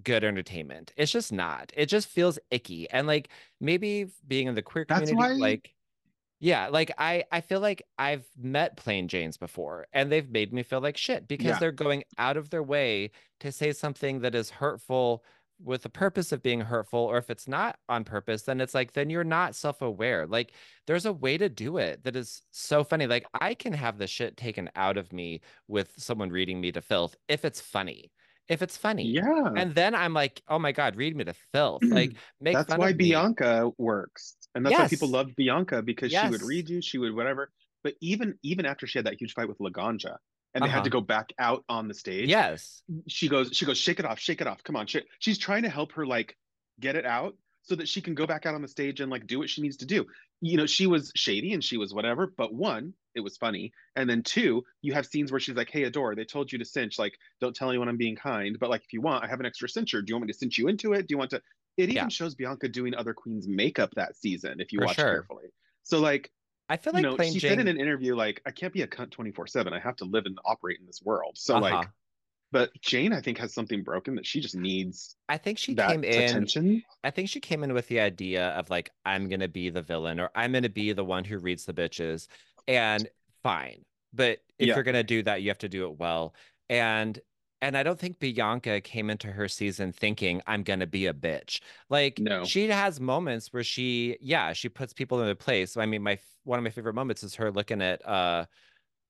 good entertainment. It's just not. It just feels icky. And like maybe being in the queer That's community, why- like yeah, like I I feel like I've met plain Janes before and they've made me feel like shit because Yeah. they're going out of their way to say something that is hurtful with the purpose of being hurtful or if it's not on purpose then it's like then you're not self-aware. Like there's a way to do it that is so funny. Like I can have the shit taken out of me with someone reading me to filth if it's funny. If it's funny. Yeah. And then I'm like, "Oh my god, read me to filth." Like make That's why. Bianca works. And that's why people Yes. loved Bianca because she would read you, she would whatever. But even even after she had that huge fight with Laganja and they had Uh-huh. to go back out on the stage, Yes. she goes, she goes, shake it off, shake it off. Come on. Shake. She's trying to help her like get it out so that she can go back out on the stage and like do what she needs to do. You know, she was shady and she was whatever, but one, it was funny. And then two, you have scenes where she's like, Hey Adore, they told you to cinch, like, don't tell anyone I'm being kind. But like if you want, I have an extra cincher. Do you want me to cinch you into it? Do you want to it even Yeah. shows Bianca doing other queens makeup that season if you For watch sure. carefully. So like I feel you like know, she Jane said in an interview, like, I can't be a cunt 24 7. I have to live and operate in this world. So, Uh-huh. like, but Jane, I think, has something broken that she just needs I think she came in attention. I think she came in with the idea of like I'm gonna be the villain or I'm gonna be the one who reads the bitches and fine. But if Yeah. you're gonna do that, you have to do it well. And and I don't think Bianca came into her season thinking I'm gonna be a bitch. Like No. she has moments where she yeah, she puts people in their place. I mean, my one of my favorite moments is her looking at uh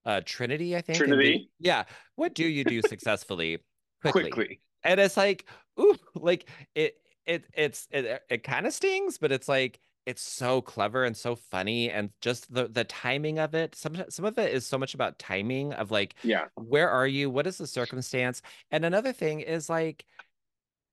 uh Trinity, I think. Trinity. yeah. What do you do successfully? Quickly. Quickly. and it's like ooh like it it it's it, it kind of stings but it's like it's so clever and so funny and just the the timing of it some some of it is so much about timing of like Yeah. where are you what is the circumstance and another thing is like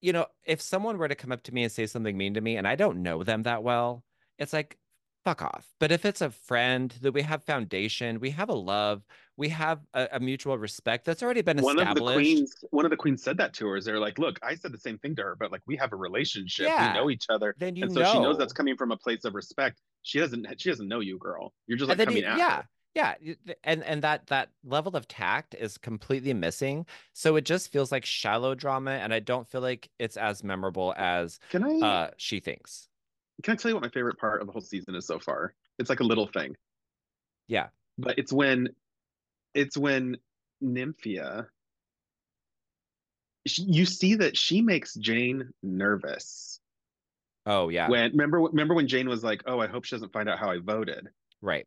you know if someone were to come up to me and say something mean to me and I don't know them that well it's like fuck off but if it's a friend that we have foundation we have a love we have a, a mutual respect that's already been One of the established queens, one of the queens said that to her. Is they're like, look, I said the same thing to her, but like we have a relationship. Yeah. We know each other. then you and so know she knows that's coming from a place of respect. She doesn't she doesn't know you, girl. You're just like coming you- at yeah yeah and and that that level of tact is completely missing so it just feels like shallow drama and i don't feel like it's as memorable as Can I uh she thinks can I tell you what my favorite part of the whole season is so far? It's like a little thing. yeah but it's when it's when Nymphia she, you see that she makes Jane nervous. oh yeah When remember remember when Jane was like, "Oh, I hope she doesn't find out how I voted." right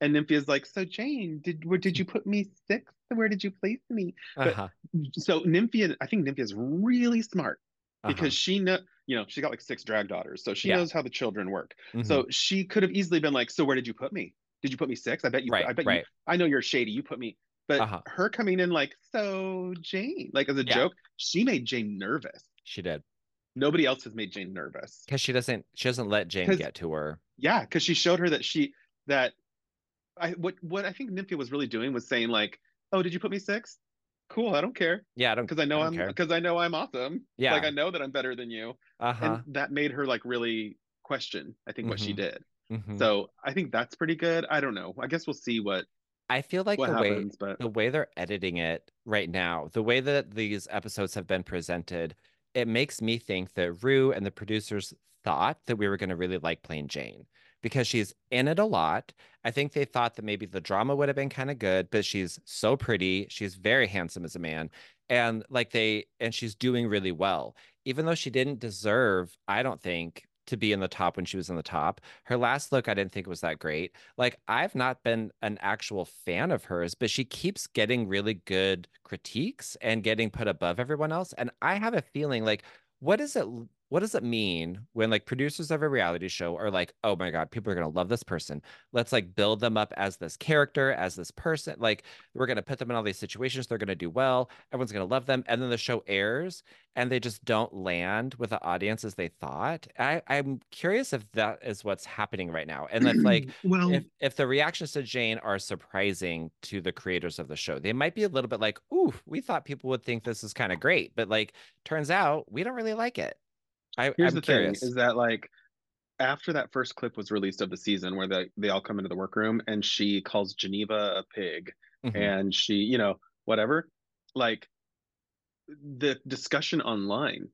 And Nymphia's like, "So Jane, did where did you put me sixth? Where did you place me?" But- uh-huh So Nymphia, I think Nymphia's really smart uh-huh. because she know, you know, she's got like six drag daughters, so she Yeah. knows how the children work. Mhm. So she could have easily been like, "So where did you put me? Did you put me six? I bet you. right I bet you I know you're shady. You put me, but Uh-huh. her coming in like, so Jane, like as a Yeah. joke, she made Jane nervous. she did Nobody else has made Jane nervous. because she doesn't she doesn't let Jane get to her Yeah, because she showed her that she that I what what I think Nymphia was really doing was saying like, oh, did you put me six? Cool, I don't care yeah i don't because I know I care. because I know I'm awesome. Yeah. like I know that I'm better than you, uh-huh and that made her like really question. I think what she Mhm. did. mhm. So I think that's pretty good. I don't know. I guess we'll see what i feel like the way but the way they're editing it right now, the way that these episodes have been presented, it makes me think that Rue and the producers thought that we were going to really like Plain Jane because she's in it a lot. I think they thought that maybe the drama would have been kind of good, but she's so pretty. She's very handsome as a man. And like they, and she's doing really well, even though she didn't deserve, I don't think, to be in the top when she was in the top. Her last look, I didn't think was that great. Like, I've not been an actual fan of hers, but she keeps getting really good critiques and getting put above everyone else. And I have a feeling like, what is it? What does it mean when like producers of a reality show are like, oh my God, people are gonna love this person. Let's like build them up as this character, as this person. Like we're gonna put them in all these situations. They're gonna do well. Everyone's gonna love them. And then the show airs and they just don't land with the audience as they thought. I, I'm curious if that is what's happening right now. And if like well, if if the reactions to Jane are surprising to the creators of the show, they might be a little bit like, "Ooh, we thought people would think this is kind of great," but like turns out we don't really like it. I, Here's I'm the curious. thing: is that like after that first clip was released of the season, where they they all come into the workroom and she calls Geneva a pig, Mhm. and she, you know, whatever, like the discussion online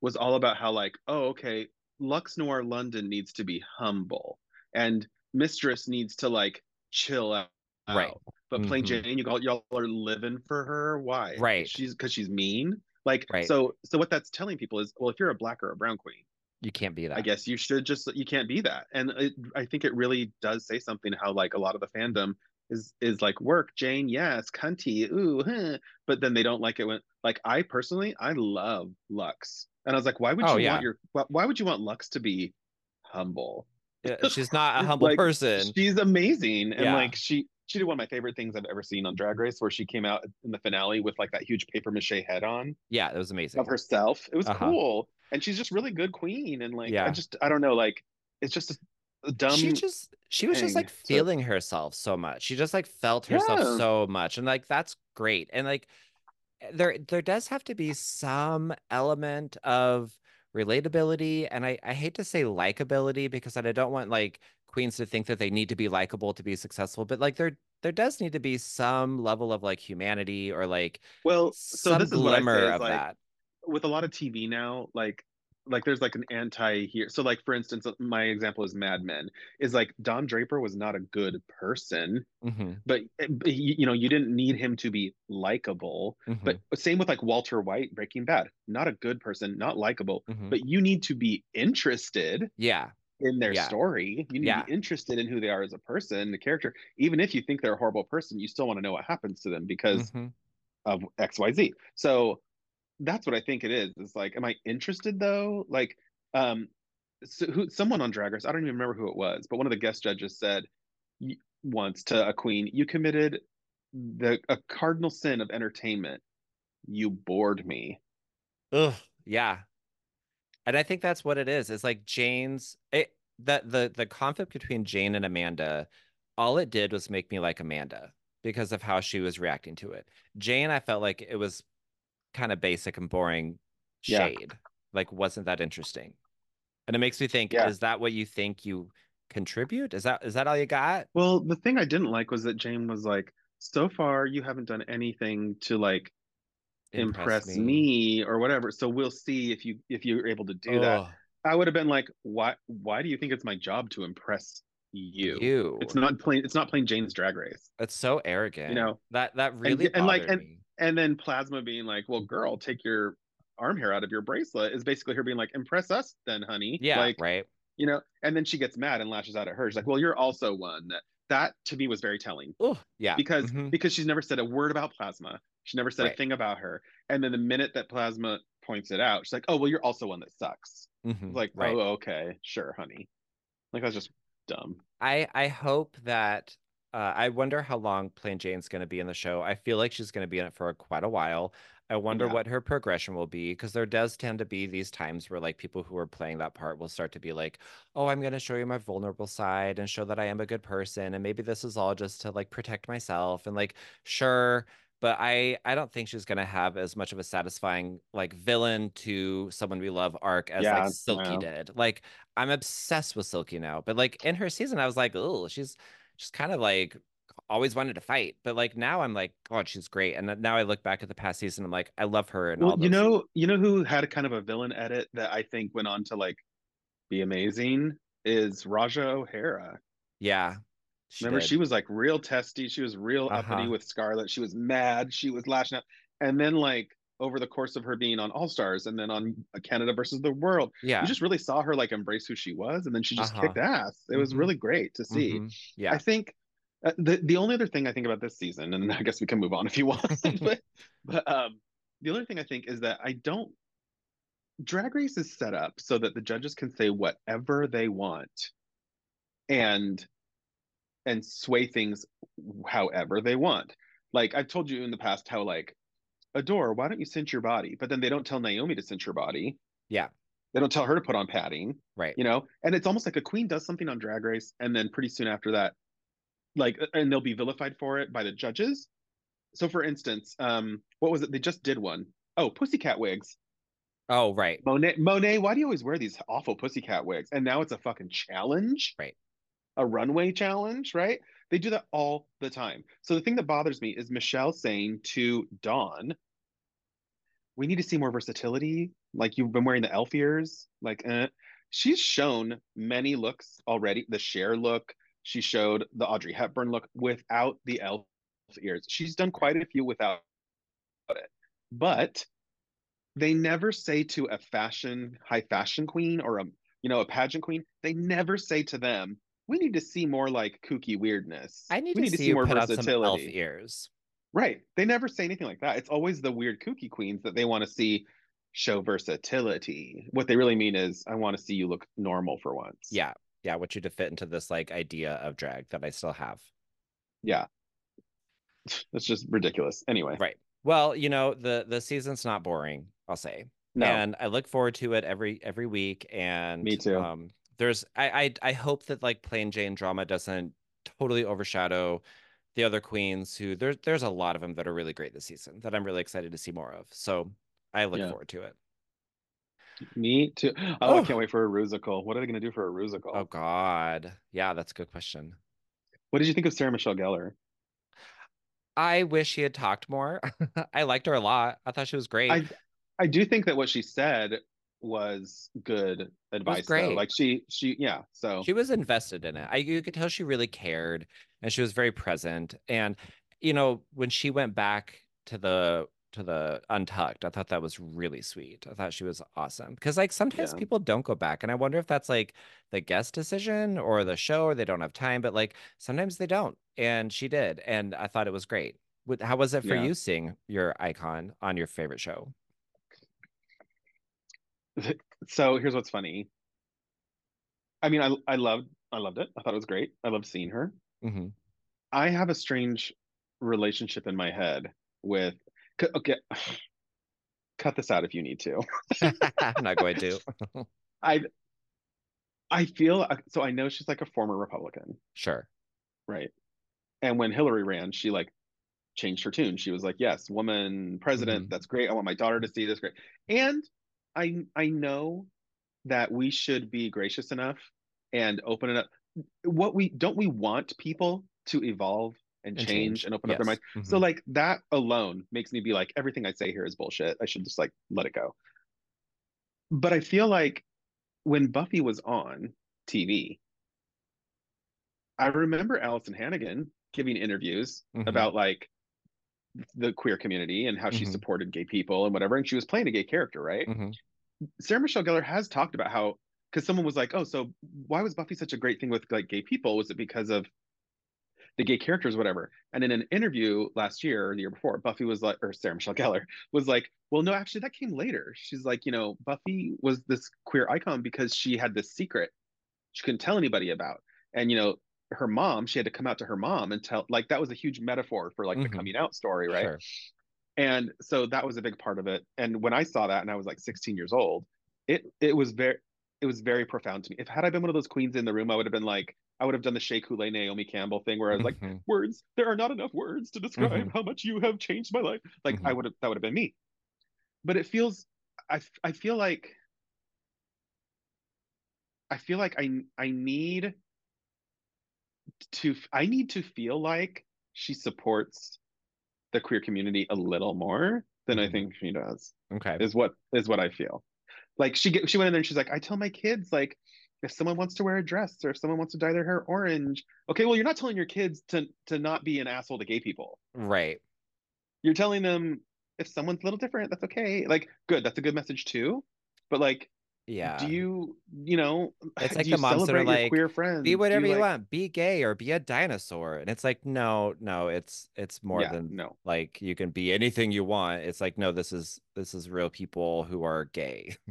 was all about how like, oh, okay, Luxx Noir London needs to be humble, and Mistress needs to like chill out. Right. But plain Mhm. Jane, you all y'all are living for her. Why? Right. She's because she's mean. Like Right. so. So what that's telling people is, well, if you're a black or a brown queen, You can't be that. I guess you should just you can't be that. And it, I think it really does say something how like a lot of the fandom is is like work Jane yes cunty ooh huh. but then they don't like it when like I personally I love Luxx and I was like why would Oh, you yeah. want your why, why would you want Luxx to be humble She's not a humble Like, person. she's amazing and Yeah. like she she did one of my favorite things I've ever seen on Drag Race where she came out in the finale with like that huge paper mache head on Yeah, it was amazing. of herself. It was Uh-huh. cool, and she's just really good queen. And like, Yeah. I just I don't know, like it's just a, dumb. she just she was just like feeling herself so much. She just like felt herself Yeah. so much. And like that's great. And like there there does have to be some element of relatability. And I, I hate to say likability because I don't want like queens to think that they need to be likable to be successful, but like there there does need to be some level of like humanity or like well, so some this is what I say glimmer is of like that. with a lot of TV now, like like there's like an anti here. So like for instance, my example is Mad Men. Is like Don Draper was not a good person, hmm but, but you, you know you didn't need him to be likable. hmm But same with like Walter White, Breaking Bad, not a good person, not likable, hmm but you need to be interested yeah. in their Yeah. story. You need Yeah. to be interested in who they are as a person, the character. Even if you think they're a horrible person, you still want to know what happens to them because Mhm. of XYZ. So that's what I think it is. It's like, am I interested though? Like, um, so who someone on Drag Race, I don't even remember who it was, but one of the guest judges said once to a queen, you committed the a cardinal sin of entertainment. You bored me. Ugh, yeah. And I think that's what it is. It's like Jane's it the the the conflict between Jane and Amanda, all it did was make me like Amanda because of how she was reacting to it. Jane, I felt like it was kind of basic and boring Yeah. shade. Like wasn't that interesting. And it makes me think, Yeah. is that what you think you contribute? Is that is that all you got? Well, the thing I didn't like was that Jane was like, so far you haven't done anything to like impress, me. or whatever. So we'll see if you if you're able to do that. I would have been like, why why do you think it's my job to impress you? you. It's not plain it's not playing Jane's drag race. It's so arrogant. You know, that that really and, like, bothered and- me. And then Plasma being like, well, girl, take your arm hair out of your bracelet is basically her being like, impress us then, honey. Yeah, Like, right. you know, and then she gets mad and lashes out at her. She's like, well, you're also one. That that to me was very telling. Oh, yeah. because mhm. because she's never said a word about plasma she never said a thing about her and then the minute that plasma points it out she's like oh well you're also one that sucks Mhm, like right. oh okay sure honey like that's just dumb I I hope that uh, I wonder how long Plain Jane's going to be in the show. I feel like she's going to be in it for quite a while. I wonder Yeah. what her progression will be because there does tend to be these times where like people who are playing that part will start to be like, "Oh, I'm going to show you my vulnerable side and show that I am a good person and maybe this is all just to like protect myself." And like, sure, but I I don't think she's going to have as much of a satisfying like villain to someone we love arc as Yeah, like Silky did. Like I'm obsessed with Silky now, but like in her season, I was like, oh, she's she's kind of like always wanted to fight, but like now I'm like, God, she's great. And then now I look back at the past season, I'm like, I love her and all well you those. know you know who had a kind of a villain edit that i think went on to like be amazing is Ra'Jah O'Hara yeah, she remember did. she was like real testy she was real uppity Uh-huh. with scarlet she was mad she was lashing out and then like over the course of her being on all stars and then on canada versus the world yeah, you just really saw her like embrace who she was and then she just Uh-huh. kicked ass it was Mhm. really great to see Mhm. yeah, i think uh, the the only other thing i think about this season and i guess we can move on if you want but but um the other thing i think is that i don't drag race is set up so that the judges can say whatever they want and and sway things however they want like i've told you in the past how like adore why don't you cinch your body but then they don't tell naomi to cinch her body yeah, they don't tell her to put on padding right. you know and it's almost like a queen does something on drag race and then pretty soon after that like and they'll be vilified for it by the judges so for instance um what was it they just did one oh pussycat wigs Oh, right. Monet, Monet, why do you always wear these awful pussycat wigs? And now it's a fucking challenge, Right. a runway challenge, right? They do that all the time. So the thing that bothers me is Michelle saying to Dawn, "We need to see more versatility. Like you've been wearing the elf ears. Like, eh. she's shown many looks already. The Cher look, she showed the Audrey Hepburn look without the elf ears. She's done quite a few without it, but." they never say to a fashion high fashion queen or a you know a pageant queen they never say to them we need to see more like kooky weirdness I need we to need see, you put out some elf versatility ears. Right they never say anything like that it's always the weird kooky queens that they want to see show versatility what they really mean is i want to see you look normal for once Yeah. Yeah. I want you to fit into this like idea of drag that I still have. yeah it's just ridiculous anyway Right. Well, you know, the the season's not boring, I'll say. no And I look forward to it every every week. And Me too. Um, there's I, I I hope that like plain Jane drama doesn't totally overshadow the other queens who there's there's a lot of them that are really great this season that I'm really excited to see more of. So I look Yeah. forward to it. me too oh, i Oh. can't wait for a rusical what are they going to do for a oh, rusical Oh God. Yeah, that's a good question. what did you think of sarah michelle gellar I wish she had talked more. I liked her a lot. I thought she was great. I I do think that what she said was good advice though. great. Like she she yeah, so She was invested in it. I you could tell she really cared and she was very present. And you know, when she went back to the to the untucked, I thought that was really sweet. I thought she was awesome. Because like sometimes Yeah. people don't go back. And I wonder if that's like the guest decision or the show or they don't have time, but like sometimes they don't. And she did. And I thought it was great. How was it for Yeah. you seeing your icon on your favorite show? so here's what's funny. I mean, I I loved I loved it. I thought it was great. I loved seeing her. Hmm I have a strange relationship in my head with okay cut this out if you need to. I'm not going to. I I feel so I know she's like a former Republican, Sure. right? And when Hillary ran, she like changed her tune. She was like, "Yes, woman president. Mhm. That's great. I want my daughter to see this. Great." And I I know that we should be gracious enough and open it up. What we don't we want people to evolve and, And change, and open up their Yes. minds. So Mhm. like that alone makes me be like, everything I say here is bullshit. I should just like let it go. But I feel like when Buffy was on TV, I remember Alyson Hannigan giving interviews Mhm. about like the queer community and how she Mhm. supported gay people and whatever. And she was playing a gay character, right? Mhm. Sarah Michelle Gellar has talked about how because someone was like, "Oh, so why was Buffy such a great thing with like gay people? Was it because of the gay characters, whatever?" And in an interview last year or the year before, Buffy was like, or Sarah Michelle Gellar was like, "Well, no, actually, that came later." She's like, "You know, Buffy was this queer icon because she had this secret she couldn't tell anybody about, and you know." Her mom, she had to come out to her mom and tell, like, that was a huge metaphor for like Mhm. the coming out story, right? Sure. and so that was a big part of it and when i saw that and i was like 16 years old it it was very it was very profound to me if had i been one of those queens in the room i would have been like i would have done the Shea Coulee naomi campbell thing where i was like Mhm. words there are not enough words to describe Mhm. how much you have changed my life like i Mhm. would have that would have been me but it feels i i feel like i feel like i i need to i need to feel like she supports the queer community a little more than i Mhm. think she does Okay. is what is what I feel. Like she get, she went in there and she's like, I tell my kids like if someone wants to wear a dress or if someone wants to dye their hair orange, okay, well you're not telling your kids to to not be an asshole to gay people. Right. You're telling them if someone's a little different, that's okay. Like good, that's a good message too. But like, Yeah. do you you know It's like the you moms that are like, queer friends? be whatever you like- want. Be gay or be a dinosaur. And it's like, no, no, it's it's more Yeah, than no. like you can be anything you want. It's like, no, this is this is real people who are gay.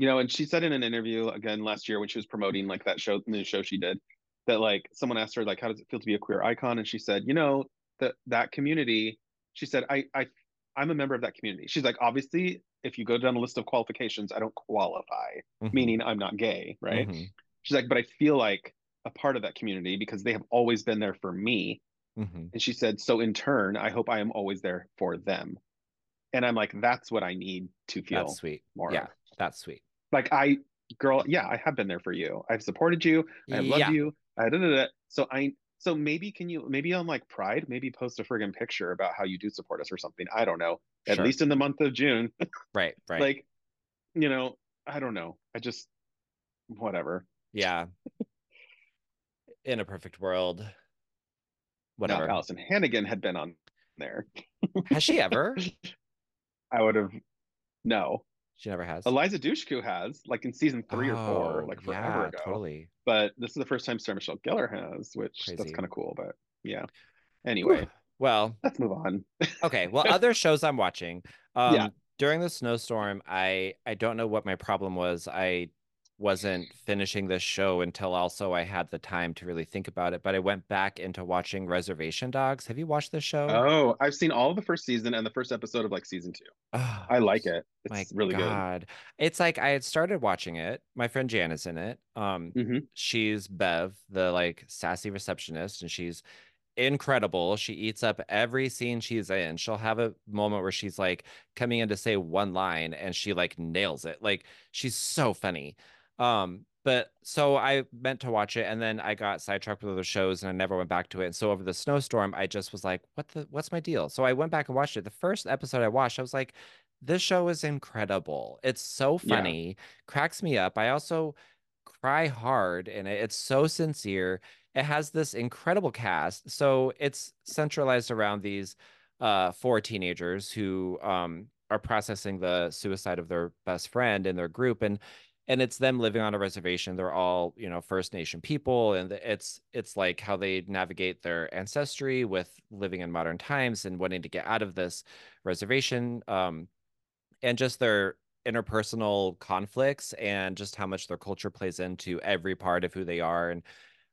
you know and she said in an interview again last year when she was promoting like that show the new show she did that like someone asked her like how does it feel to be a queer icon and she said you know that that community she said i i i'm a member of that community she's like obviously if you go down a list of qualifications i don't qualify Mhm. meaning i'm not gay right Mhm. she's like but i feel like a part of that community because they have always been there for me Mhm. and she said so in turn i hope i am always there for them and I'm like, that's what I need to feel That's sweet. more Yeah, of. that's sweet. Like I, girl, yeah, I have been there for you. I've supported you. I love Yeah. you. I da, da, da. So I, so maybe can you, maybe on like Pride, maybe post a friggin' picture about how you do support us or something. I don't know. At Sure. least in the month of June, Right, right. like, you know, I don't know. I just, whatever. yeah. In a perfect world. Whatever. if Alyson Hannigan had been on there, Has she ever? I would have. No, She never has. Eliza Dushku has, like in season three or four, like forever yeah, ago. Totally. But this is the first time Sarah Michelle Gellar has, which that's kind of cool. But yeah. Anyway. Well, let's move on. okay. Well, other shows I'm watching. Um Yeah. during the snowstorm, I I don't know what my problem was. I wasn't finishing this show until also I had the time to really think about it. But I went back into watching Reservation Dogs. Have you watched this show? Oh, I've seen all of the first season and the first episode of like season two. Oh, I like it. It's my really God. It's like I had started watching it. My friend Jan is in it. Um, good. hmm she's Bev, the like sassy receptionist, and she's incredible. She eats up every scene she's in. She'll have a moment where she's like coming in to say one line and she like nails it. Like she's so funny. Um, but so I meant to watch it and then I got sidetracked with other shows and I never went back to it. And so over the snowstorm, I just was like, what the what's my deal? So I went back and watched it. The first episode I watched, I was like, this show is incredible. It's so Yeah. funny, cracks me up. I also cry hard in it. It's so sincere. It has this incredible cast. So it's centralized around these uh four teenagers who um are processing the suicide of their best friend in their group and and it's them living on a reservation. They're all, you know, First Nation people and it's it's like how they navigate their ancestry with living in modern times and wanting to get out of this reservation um and just their interpersonal conflicts and just how much their culture plays into every part of who they are. And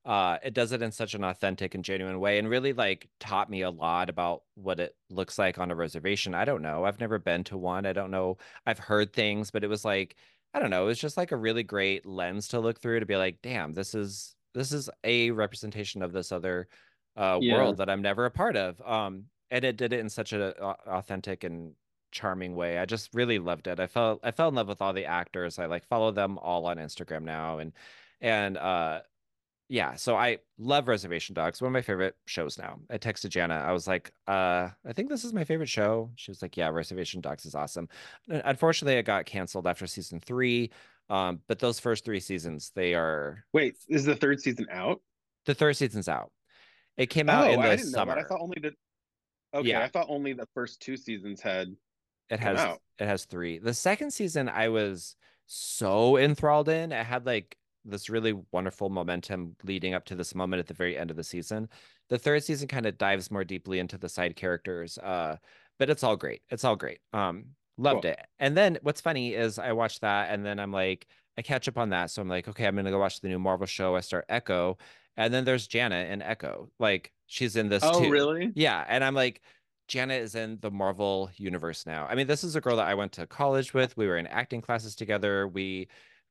uh it does it in such an authentic and genuine way and really like taught me a lot about what it looks like on a reservation. I don't know. I've never been to one. I don't know. I've heard things but it was like i don't know it was just like a really great lens to look through to be like damn this is this is a representation of this other uh Yeah. world that i'm never a part of um and it did it in such a authentic and charming way. I just really loved it. I felt I fell in love with all the actors. I like follow them all on Instagram now and and uh yeah, so I love Reservation Dogs. One of my favorite shows now. I texted Jana. I was like, uh, I think this is my favorite show. She was like, Yeah, Reservation Dogs is awesome. Un- Unfortunately, it got canceled after season three. Um, but those first three seasons, they are Wait, is the third season out? the third season's out. It came out in oh, the I didn't summer. know that. I thought only the. Okay, Yeah. I thought only the first two seasons had. It has out. it has three. The second season I was so enthralled in. It had like this really wonderful momentum leading up to this moment at the very end of the season. The third season kind of dives more deeply into the side characters. Uh, but it's all great. It's all great. Um, loved Cool. it. And then what's funny is I watched that and then I'm like, I catch up on that. So I'm like, okay, I'm gonna go watch the new Marvel show. I start Echo, and then there's Jana in Echo. Like she's in this Oh, too. really? Yeah, and I'm like, Jana is in the Marvel universe now. I mean, this is a girl that I went to college with. We were in acting classes together. We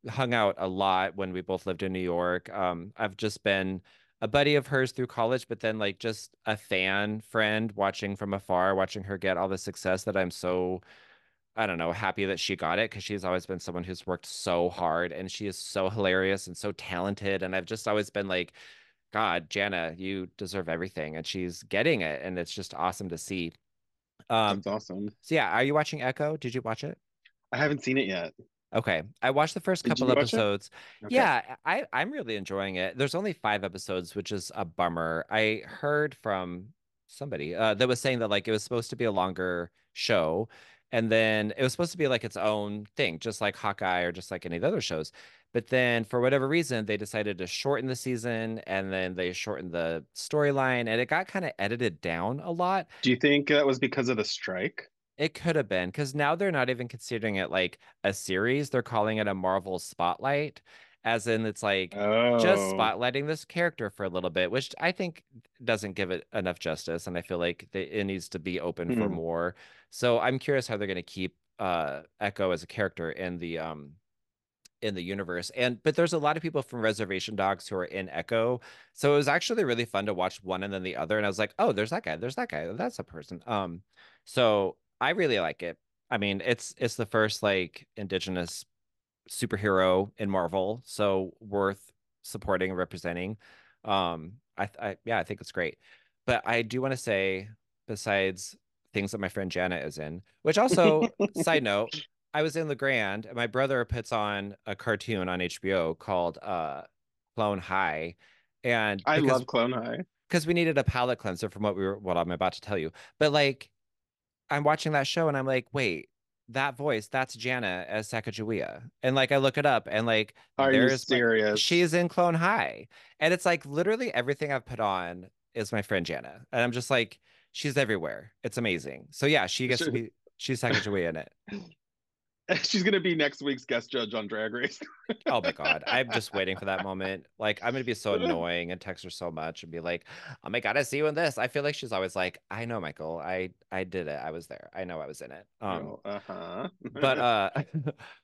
hung out a lot when we both lived in New York. Um, I've just been a buddy of hers through college, but then like just a fan friend watching from afar, watching her get all the success that I'm so I don't know, happy that she got it because she's always been someone who's worked so hard and she is so hilarious and so talented. And I've just always been like, God, Jana, you deserve everything. And she's getting it. And it's just awesome to see. Um, That's awesome. so yeah, are you watching Echo? Did you watch it? I haven't seen it yet. Okay. I watched the first Did couple you watch it? episodes. Okay. Yeah, I, I'm really enjoying it. There's only five episodes, which is a bummer. I heard from somebody uh, that was saying that like it was supposed to be a longer show, and then it was supposed to be like its own thing, just like Hawkeye or just like any of the other shows. But then for whatever reason, they decided to shorten the season, and then they shortened the storyline, and it got kind of edited down a lot. Do you think that was because of the strike? It could have been because now they're not even considering it like a series. They're calling it a Marvel Spotlight, as in it's like Oh, just spotlighting this character for a little bit, which I think doesn't give it enough justice. And I feel like they, it needs to be open for Hmm. more. So I'm curious how they're going to keep uh, Echo as a character in the um in the universe. And but there's a lot of people from Reservation Dogs who are in Echo. So it was actually really fun to watch one and then the other. And I was like, oh, there's that guy, there's that guy, that's a person. Um, so I really like it. I mean, it's it's the first like indigenous superhero in Marvel, so worth supporting and representing. Um, I, I yeah, I think it's great. But I do want to say, besides things that my friend Jana is in, which also, side note, I was in the Grand, and my brother puts on a cartoon on HBO called uh, Clone High, and I because, love Clone High because we needed a palate cleanser from what we were what I'm about to tell you. But like, I'm watching that show, and I'm like, wait, that voice, that's Jana as Sacagawea. And like I look it up and like Are you serious? she's in Clone High. And it's like literally everything I've put on is my friend Jana. And I'm just like, she's everywhere. It's amazing. So yeah, she gets to be she's Sacagawea in it. She's gonna be next week's guest judge on Drag Race. Oh my God. I'm just waiting for that moment. Like I'm gonna be so annoying and text her so much and be like, oh my God, I see you in this. I feel like she's always like, I know, Michael. I I did it. I was there. I know I was in it. Um uh huh. but uh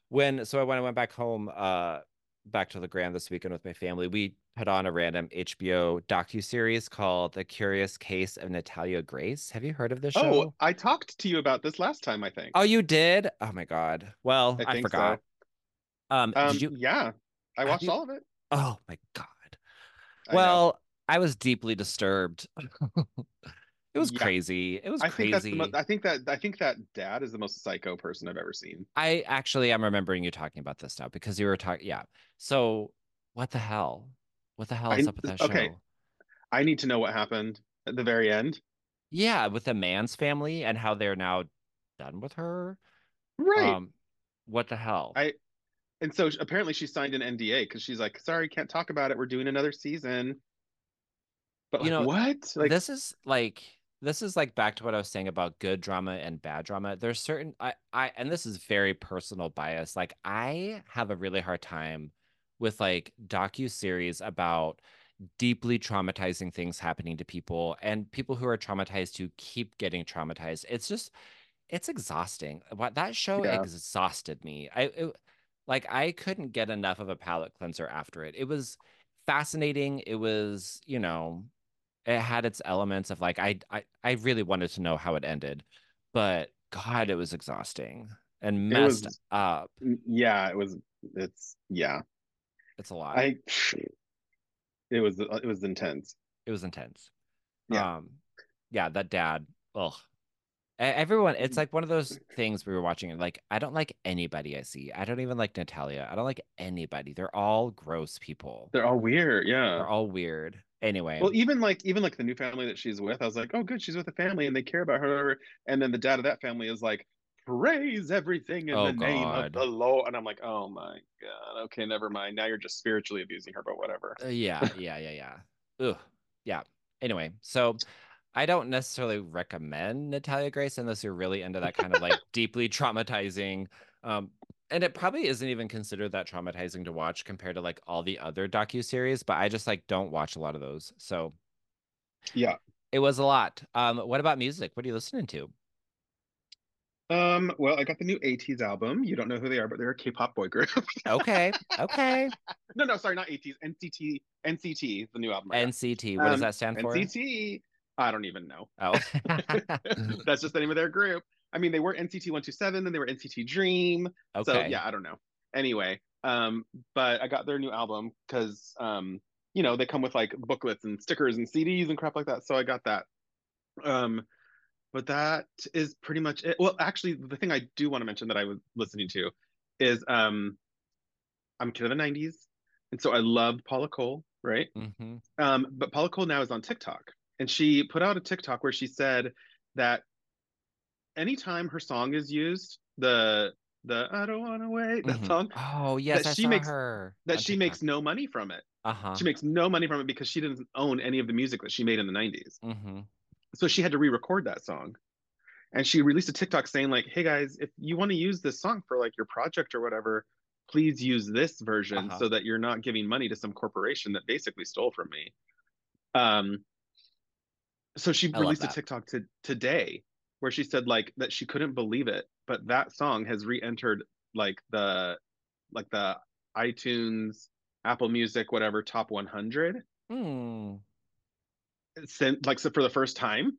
when so when I went back home uh back to the Grand this weekend with my family, we put on a random HBO docu series called The Curious Case of Natalia Grace. Have you heard of this show? oh, I talked to you about this last time. I think. Oh, you did? Oh my God. Well, I I, forgot. Um, Um, did you? yeah, I watched you- all of it. Oh my God. I know. Well, I was deeply disturbed. it was Yeah. crazy. It was I think that's crazy. mo- I think that I think that dad is the most psycho person I've ever seen. I actually I'm remembering you talking about this now because you were talking. Yeah. So what the hell? What the hell is I- up with that okay. show? I need to know what happened at the very end. Yeah, with the man's family and how they're now done with her. Right. Um, what the hell? I- and so apparently she signed an NDA because she's like, sorry, can't talk about it. We're doing another season. But You like, know, what? Like, this is like this is like back to what I was saying about good drama and bad drama. There's certain I I and this is very personal bias. Like I have a really hard time with like docu series about deeply traumatizing things happening to people and people who are traumatized who keep getting traumatized. It's just it's exhausting. What that show Yeah. exhausted me. I it, like I couldn't get enough of a palate cleanser after it. It was fascinating. It was, you know, it had its elements of like I I I really wanted to know how it ended, but God, it was exhausting and messed was- up. yeah, it was. It's yeah. It's a lot. I. It was it was intense. it was intense. Yeah. Um, yeah, that dad. Ugh. Everyone, it's like one of those things we were watching. Like, I don't like anybody I see. I don't even like Natalia. I don't like anybody. They're all gross people. They're all weird. Yeah. They're all weird. Anyway, Well, even like even like the new family that she's with, I was like, oh, good, she's with a family and they care about her. And then the dad of that family is like, praise everything in Oh, the name of the Lord. And I'm like, oh my god, okay, never mind. Now you're just spiritually abusing her, but whatever. Uh, yeah, yeah, yeah, yeah. Ugh. Yeah. Anyway, so I don't necessarily recommend Natalia Grace unless you're really into that kind of like deeply traumatizing. Um, and it probably isn't even considered that traumatizing to watch compared to like all the other docu series, but I just like don't watch a lot of those. So Yeah. it was a lot. Um, what about music? What are you listening to? Um, well, I got the new ATEEZ album. You don't know who they are, but they're a K-pop boy group. Okay, okay. no, no, sorry, not ATEEZ. NCT, NCT, the new album. NCT. What does Um, that stand for? NCT. I don't even know. Oh. That's just the name of their group. I mean, they were NCT 127, then they were NCT Dream. Okay. So yeah, I don't know. Anyway, um, but I got their new album because um, you know, they come with like booklets and stickers and CDs and crap like that. So I got that. Um, but that is pretty much it. Well, actually, the thing I do want to mention that I was listening to is um, I'm a kid of the 90s, and so I loved Paula Cole, right? hmm Um, but Paula Cole now is on TikTok, and she put out a TikTok where she said that anytime her song is used, the the I don't want to wait that Mhm. song Oh yes, that I she saw makes- her. that she makes no money from it. Uh-huh. She makes no money from it because she didn't own any of the music that she made in the 90s. hmm So she had to re-record that song. And she released a TikTok saying like, "Hey guys, if you want to use this song for like your project or whatever, please use this version Uh-huh. so that you're not giving money to some corporation that basically stole from me." Um so she I released a. TikTok to today where she said like that she couldn't believe it, but that song has re-entered like the like the iTunes, Apple Music, whatever top 100 Hmm. since like so for the first time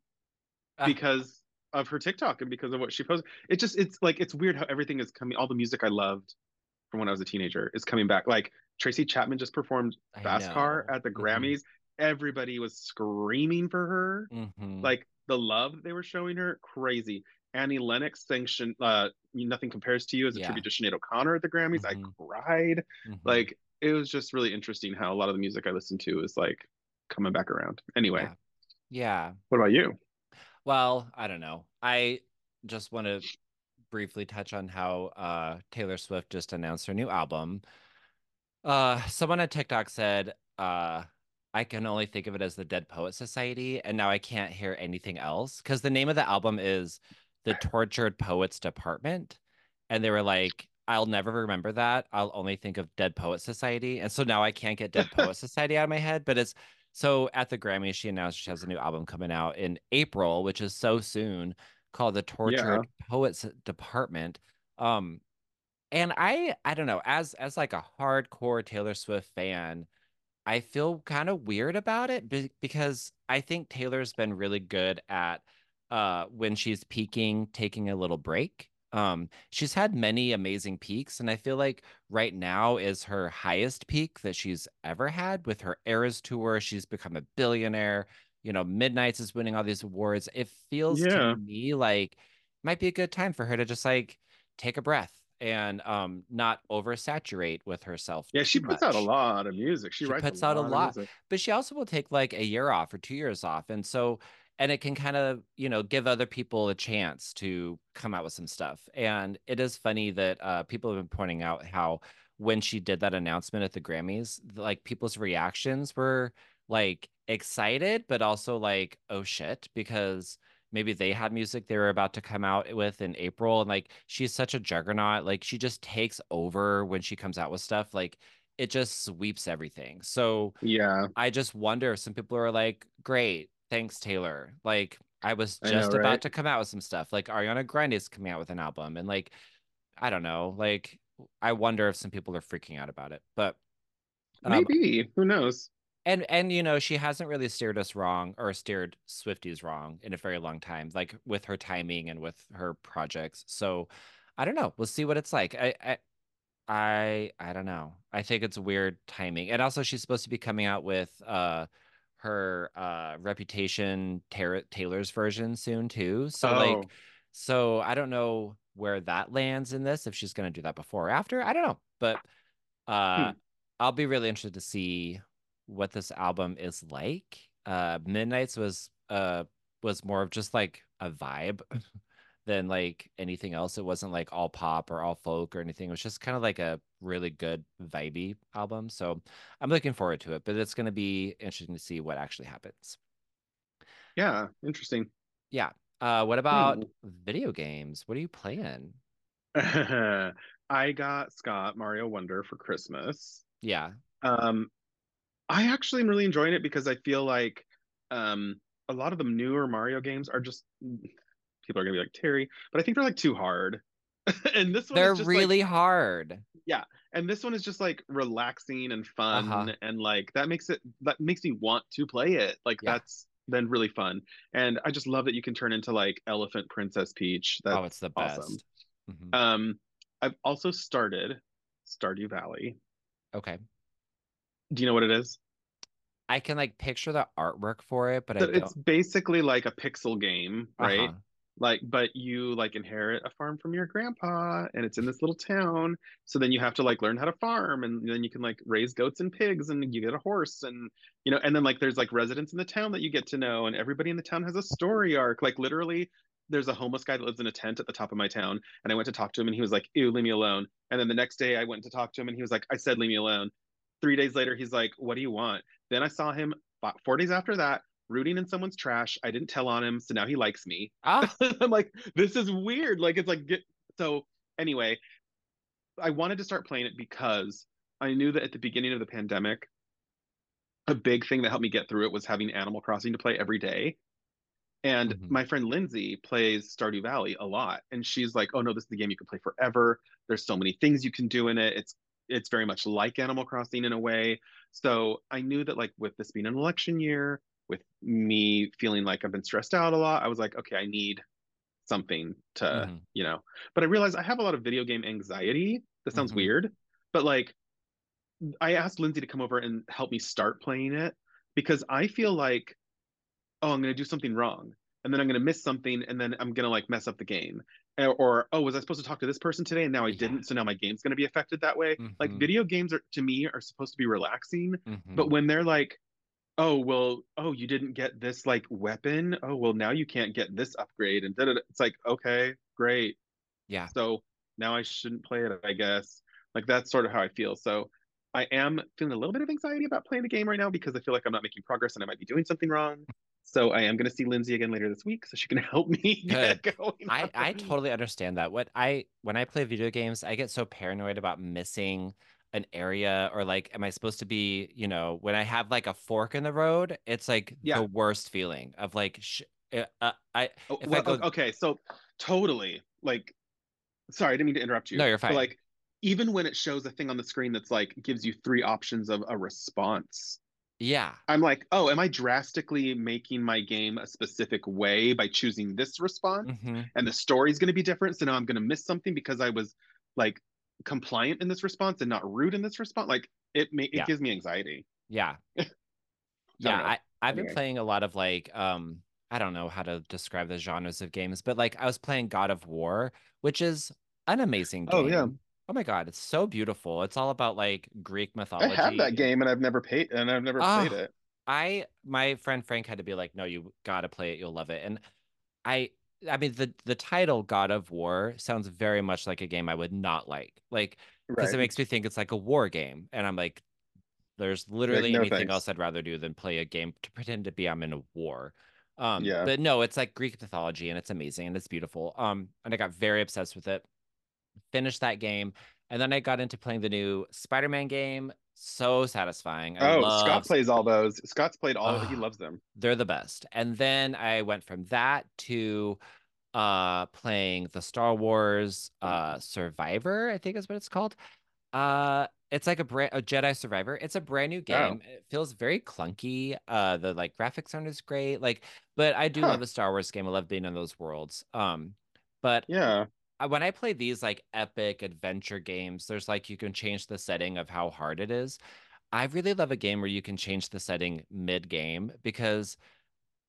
Ah. because of her TikTok and because of what she posted. It just it's like it's weird how everything is coming. All the music I loved from when I was a teenager is coming back. Like Tracy Chapman just performed Fast Car at the mm-hmm. Grammys. Mm-hmm. Everybody was screaming for her. Mm-hmm. Like the love they were showing her, crazy. Annie Lennox sang uh, "Nothing Compares to You" as a yeah. tribute to Sinead O'Connor at the Grammys. Mm-hmm. I cried. Mm-hmm. Like it was just really interesting how a lot of the music I listened to is like coming back around. Anyway, yeah. yeah. What about you? Well, I don't know. I just want to briefly touch on how uh, Taylor Swift just announced her new album. Uh, someone on TikTok said, uh, I can only think of it as the Dead Poet Society, and now I can't hear anything else because the name of the album is The Tortured Poets Department. And they were like, I'll never remember that. I'll only think of Dead Poet Society. And so now I can't get Dead Poet Society out of my head. But it's so at the Grammy, she announced she has a new album coming out in April, which is so soon, called The Tortured yeah. Poets Department. Um, and I I don't know, as as like a hardcore Taylor Swift fan, I feel kind of weird about it because I think Taylor's been really good at uh, when she's peaking, taking a little break. Um, she's had many amazing peaks, and I feel like right now is her highest peak that she's ever had with her Eras tour. She's become a billionaire. You know, Midnights is winning all these awards. It feels yeah. to me like might be a good time for her to just like take a breath and um not oversaturate with herself. Yeah, she puts much. out a lot of music. She, she puts a out a lot, but she also will take like a year off or two years off, and so and it can kind of you know give other people a chance to come out with some stuff. And it is funny that uh, people have been pointing out how when she did that announcement at the Grammys, like people's reactions were like excited, but also like oh shit because maybe they had music they were about to come out with in April. And like she's such a juggernaut. Like she just takes over when she comes out with stuff. Like it just sweeps everything. So yeah, I just wonder if some people are like, great, thanks, Taylor. Like I was just I know, about right? to come out with some stuff. Like Ariana Grande is coming out with an album. And like, I don't know, like I wonder if some people are freaking out about it. But um, maybe, who knows? And and you know she hasn't really steered us wrong or steered swifties wrong in a very long time like with her timing and with her projects so i don't know we'll see what it's like i i i, I don't know i think it's weird timing and also she's supposed to be coming out with uh her uh reputation taylor's version soon too so oh. like so i don't know where that lands in this if she's going to do that before or after i don't know but uh hmm. i'll be really interested to see what this album is like. Uh, Midnights was uh was more of just like a vibe than like anything else. It wasn't like all pop or all folk or anything. It was just kind of like a really good vibey album. So I'm looking forward to it, but it's going to be interesting to see what actually happens. Yeah, interesting. Yeah. Uh, what about hmm. video games? What are you playing? I got Scott Mario Wonder for Christmas. Yeah. Um, I actually am really enjoying it because I feel like um, a lot of the newer Mario games are just people are gonna be like Terry, but I think they're like too hard. and this one they're really like, hard. Yeah, and this one is just like relaxing and fun, uh-huh. and like that makes it that makes me want to play it. Like yeah. that's then really fun, and I just love that you can turn into like Elephant Princess Peach. That's oh, it's the best. Awesome. Mm-hmm. Um, I've also started Stardew Valley. Okay. Do you know what it is? I can like picture the artwork for it, but so it's basically like a pixel game, right? Uh-huh. Like, but you like inherit a farm from your grandpa, and it's in this little town. So then you have to like learn how to farm, and then you can like raise goats and pigs, and you get a horse, and you know, and then like there's like residents in the town that you get to know, and everybody in the town has a story arc. Like literally, there's a homeless guy that lives in a tent at the top of my town, and I went to talk to him, and he was like, "Ew, leave me alone." And then the next day, I went to talk to him, and he was like, "I said, leave me alone." Three days later, he's like, "What do you want?" Then I saw him four days after that rooting in someone's trash. I didn't tell on him, so now he likes me. Ah. I'm like, this is weird. Like it's like get so anyway. I wanted to start playing it because I knew that at the beginning of the pandemic, a big thing that helped me get through it was having Animal Crossing to play every day. And mm-hmm. my friend Lindsay plays Stardew Valley a lot. And she's like, oh no, this is the game you can play forever. There's so many things you can do in it. It's it's very much like Animal Crossing in a way. So I knew that like with this being an election year, with me feeling like I've been stressed out a lot, I was like, okay, I need something to, Mhm. you know. But I realized I have a lot of video game anxiety. That sounds Mhm. weird, but like I asked Lindsay to come over and help me start playing it because I feel like, oh, I'm going to do something wrong. And then I'm going to miss something and then I'm going to like mess up the game. Or, or, oh, was I supposed to talk to this person today and now I Yeah. didn't? So now my game's going to be affected that way. Like Mhm. video games are to me are supposed to be relaxing, Mhm. but when they're like, oh, well, oh, you didn't get this like weapon. Oh, well, now you can't get this upgrade. And da-da-da. it's like, okay, great. yeah. So now I shouldn't play it, I guess. Like that's sort of how I feel. So I am feeling a little bit of anxiety about playing the game right now because I feel like I'm not making progress and I might be doing something wrong. So I am going to see Lindsay again later this week so she can help me get going. I I totally understand that. What I when I play video games, I get so paranoid about missing an area or like am I supposed to be, you know, when I have like a fork in the road, it's like Yeah. the worst feeling of like sh uh, uh, I Oh, if I go- okay, so totally like sorry, I didn't mean to interrupt you. No, you're But, fine. like even when it shows a thing on the screen that's like gives you three options of a response, yeah. I'm like, oh, am I drastically making my game a specific way by choosing this response? Mhm. And the story's going to be different. So now I'm going to miss something because I was like compliant in this response and not rude in this response. Like it, ma- it Yeah. gives me anxiety. Yeah. Yeah, know. I, I've been playing a lot of like um I don't know how to describe the genres of games, but like I was playing God of War, which is an amazing game. Oh, yeah. Oh my God, it's so beautiful. It's all about like Greek mythology. I have that game and I've never paid and I've never Ah. played it. I my friend Frank had to be like, "No, you gotta play it. You'll love it." And I I mean the the title God of War sounds very much like a game I would not like. Like because Right. it makes me think it's like a war game, and I'm like, there's literally no anything thanks. else I'd rather do than play a game to pretend to be I'm in a war. Um, Yeah. but no, it's like Greek mythology, and it's amazing and it's beautiful. Um, and I got very obsessed with it. Finished that game, and then I got into playing the new Spider-Man game. So satisfying. I oh, love Scott plays all those. Scott's played all. he loves them. they're the best. And then I went from that to uh playing the Star Wars uh Survivor, I think is what it's called. Uh it's like a brand a Jedi Survivor. It's a brand new game. It feels very clunky. Uh the like graphics aren't as great. Like, but I do Huh. love the Star Wars game. I love being in those worlds. Um, but Yeah. When I play these like epic adventure games, there's like you can change the setting of how hard it is. I really love a game where you can change the setting mid game because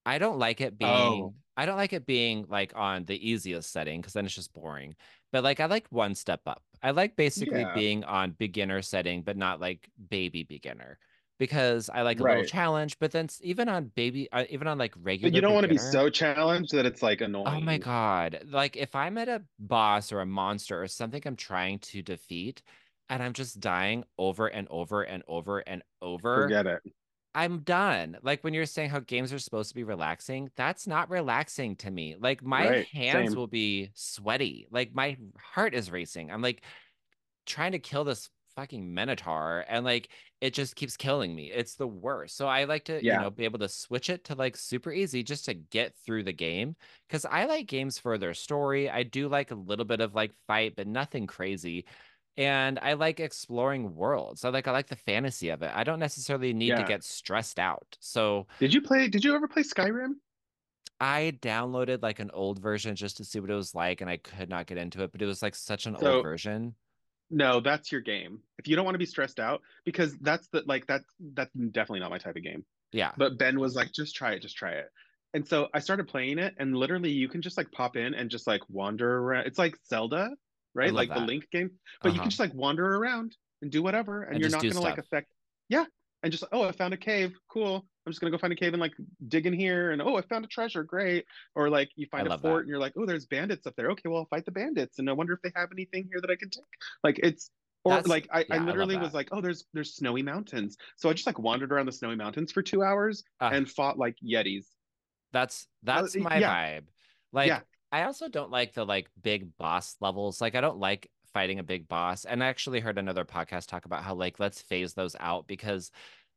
I don't like it being Oh. I don't like it being like on the easiest setting because then it's just boring. But like I like one step up. I like basically Yeah. being on beginner setting, but not like baby beginner. Because I like a little challenge, but then even on baby, uh, even on like regular, But you don't want to be so challenged that it's like annoying. Oh my God. Like if I'm at a boss or a monster or something I'm trying to defeat and I'm just dying over and over and over and over, Forget it. I'm done. Like when you're saying how games are supposed to be relaxing, that's not relaxing to me. Like my Right, hands same. will be sweaty. Like my heart is racing. I'm like trying to kill this fucking minotaur and like it just keeps killing me. It's the worst. So I like to, you know, be able to switch it to like super easy just to get through the game cuz I like games for their story. I do like a little bit of like fight, but nothing crazy. And I like exploring worlds. I like I like the fantasy of it. I don't necessarily need to get stressed out. So Did you play? Did you ever play Skyrim? I downloaded like an old version just to see what it was like, and I could not get into it, but it was like such an So- old version. No, that's your game. If you don't want to be stressed out, because that's the like that's that's definitely not my type of game. Yeah. But Ben was like, just try it, just try it. And so I started playing it, and literally you can just like pop in and just like wander around. It's like Zelda, right? Like the. Link game, but you Uh-huh. can just like wander around and do whatever, and, And you're not gonna like affect. Yeah, and just oh, I found a cave, cool. I'm just gonna go find a cave and like dig in here, and oh, I found a treasure, great. Or like you find a fort that. and you're like, oh, there's bandits up there. Okay, well, I'll fight the bandits, and I wonder if they have anything here that I can take. Like it's or That's- like I, yeah, I I literally was like, oh, there's there's snowy mountains. So I just like wandered around the snowy mountains for two hours Ah. and fought like yetis. That's that's my yeah. vibe. Like Yeah. I also don't like the like big boss levels. Like I don't like fighting a big boss. And I actually heard another podcast talk about how like let's phase those out because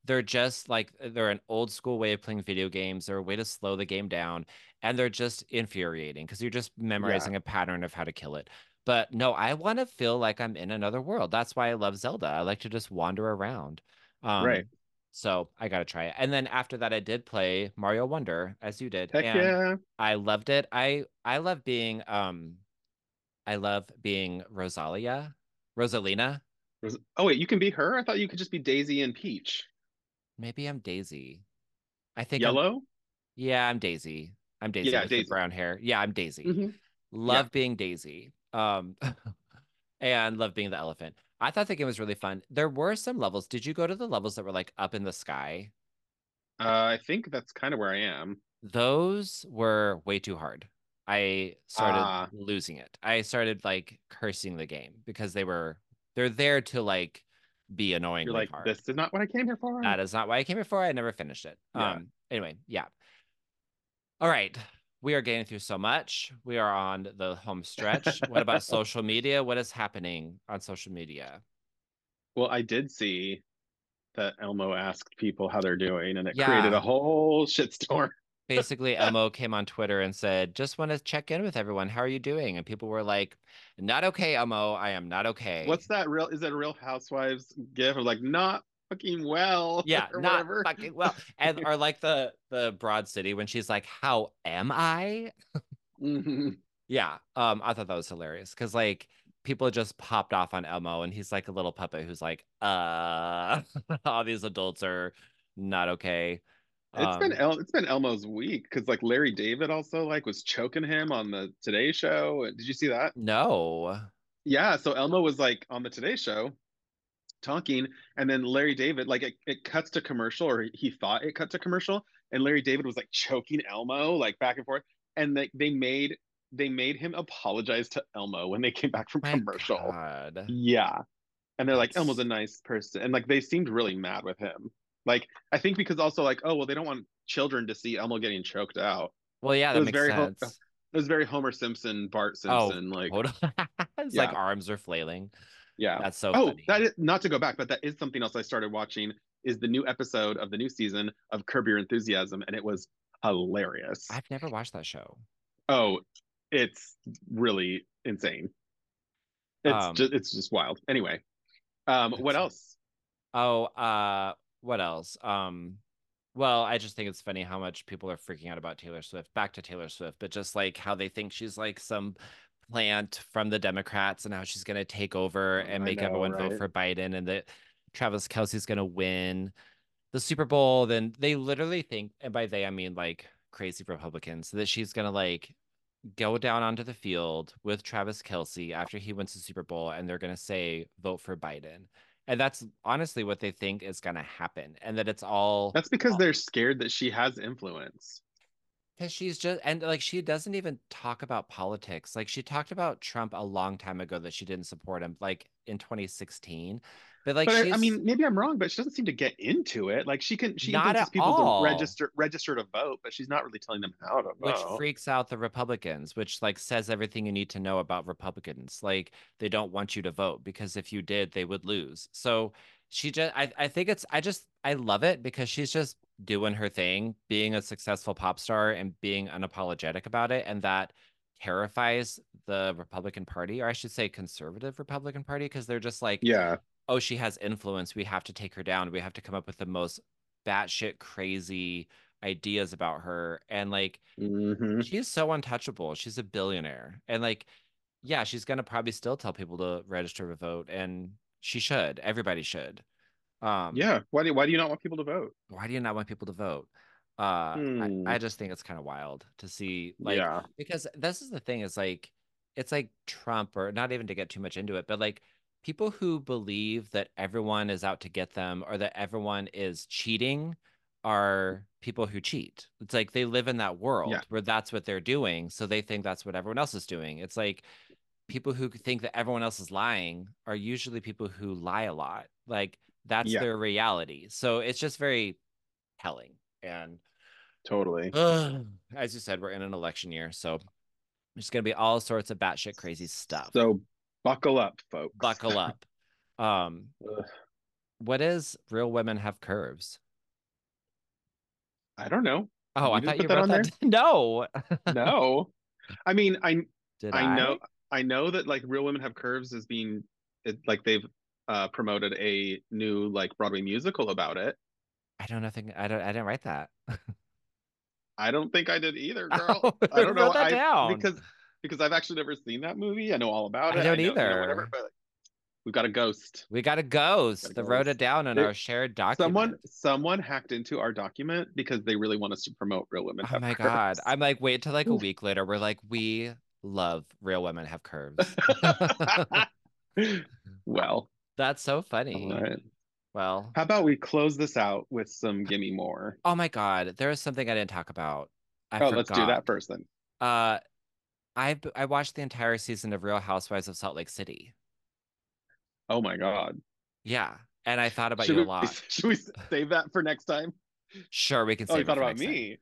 they're just like they're an old school way of playing video games. They're a way to slow the game down and they're just infuriating because you're just memorizing a pattern of how to kill it. But no, I want to feel like I'm in another world. That's why I love Zelda. I like to just wander around. Um, Right. So I gotta try it. And then after that, I did play Mario Wonder, as you did. Heck and yeah. I loved it. I I love being um I love being Rosalia. Rosalina. Ros- Oh wait, you can be her? I thought you could just be Daisy and Peach. Maybe I'm Daisy. I think I'm Yellow? yeah, I'm Daisy. I'm Daisy Yeah, Daisy. brown hair. Yeah, I'm Daisy. Mhm. Love being Daisy. Um and love being the elephant. I thought the game was really fun. There were some levels. Did you go to the levels that were like up in the sky? Uh, I think that's kind of where I am. Those were way too hard. I started Ah. losing it. I started like cursing the game because they were they're there to like be annoyingly You're like, hard. this is not what I came here for. That is not why I came here for. I never finished it. Yeah. Um. Anyway, yeah. All right. We are getting through so much. We are on the home stretch. what about social media? What is happening on social media? Well, I did see that Elmo asked people how they're doing, and it Yeah. created a whole shitstorm. Basically, Elmo came on Twitter and said, "Just want to check in with everyone. How are you doing?" And people were like, "Not okay, Elmo. I am not okay." What's that real? Is that a Real Housewives gif of like not fucking well? Yeah, or not whatever. fucking well. And or like the the Broad City when she's like, "How am I?" Mhm. Yeah, um, I thought that was hilarious because like people just popped off on Elmo, and he's like a little puppet who's like, "Uh, all these adults are not okay." It's been Um, El- it's been Elmo's week because like Larry David also like was choking him on the Today Show. Did you see that? no. Yeah, so Elmo was like on the Today Show talking, and then Larry David like it, it cuts to commercial, or he thought it cut to commercial, and Larry David was like choking Elmo like back and forth, and they they made they made him apologize to Elmo when they came back from My commercial. God. Yeah, and they're like Elmo's a nice person, and like they seemed really mad with him. Like I think because also like oh well they don't want children to see Elmo getting choked out. Well, yeah, It that was makes very ho- sense. It was very Homer Simpson, Bart Oh, Simpson, like hold on. It's like arms are flailing. yeah. That's so Oh, funny. that is not to go back, but that is something else I started watching. Is the new episode of the new season of Curb Your Enthusiasm, and it was hilarious. I've never watched that show. Oh, it's really insane. It's Um, just it's just wild. Anyway, um, what else? Oh, uh, what else? Um, well, I just think it's funny how much people are freaking out about Taylor Swift. Back to Taylor Swift, but just like how they think she's like some plant from the Democrats and how she's gonna take over and make know, everyone vote for Biden and that Travis Kelce's gonna win the Super Bowl. Then they literally think, and by they I mean like crazy Republicans, that she's gonna like go down onto the field with Travis Kelce after he wins the Super Bowl and they're going to say, vote for Biden. And that's honestly what they think is going to happen. And that it's all That's because they're scared that she has influence. because she's just, and like she doesn't even talk about politics. Like she talked about Trump a long time ago that she didn't support him, like in 2016. But like but I, I mean, maybe I'm wrong, but she doesn't seem to get into it. Like she can, she Not at people all. to register register to vote, but she's not really telling them how to vote. which freaks out the Republicans, which like says everything you need to know about Republicans. Like they don't want you to vote because if you did, they would lose. So she just I, I think it's I just I love it because she's just doing her thing, being a successful pop star and being unapologetic about it. And that terrifies the Republican Party, or I should say conservative Republican Party, because they're just like, yeah, oh, she has influence. We have to take her down. We have to come up with the most batshit crazy ideas about her. And like hmm she's so untouchable. She's a billionaire. And like, yeah, she's gonna probably still tell people to register to vote, and she should. Everybody should. Um, yeah. Why do why do you not want people to vote? Why do you not want people to vote? Uh, Hmm. I, I just think it's kind of wild to see, like, yeah, because this is the thing is like, it's like Trump, or not even to get too much into it, but like people who believe that everyone is out to get them or that everyone is cheating are people who cheat. It's like they live in that world Yeah. where that's what they're doing. So they think that's what everyone else is doing. It's like people who think that everyone else is lying are usually people who lie a lot. Like that's Yeah. their reality. So it's just very telling. And totally. as you said, we're in an election year. So there's going to be all sorts of batshit crazy stuff. So buckle up, folks. Buckle up. Um, what is real women have curves? I don't know. Oh, You I thought put you that wrote on that. No. No, I mean, I Did I know I know that like Real Women Have Curves is being it, like they've uh promoted a new like Broadway musical about it. I don't know. Think I don't. I didn't write that. I don't think I did either, Oh, girl. I don't know. that I, down. because because I've actually never seen that movie. I know all about I it. don't know, you know, either. whatever, but we've got a ghost. We got a ghost. Got a That wrote it down in There- our shared document. Someone someone hacked into our document because they really want us to promote real women. Have curves. Oh my god! I'm like, wait till like a week later. We're like, we love real women have curves. well, That's so funny. right. Well, How about we close this out with some gimme more? oh my god, there is something I didn't talk about. I oh, let's do that first then. Uh, I I watched the entire season of Real Housewives of Salt Lake City. Oh my god. Yeah, and I thought about should you a we, lot. Should we save that for next time? Sure, we can Oh, save you thought about next time. me.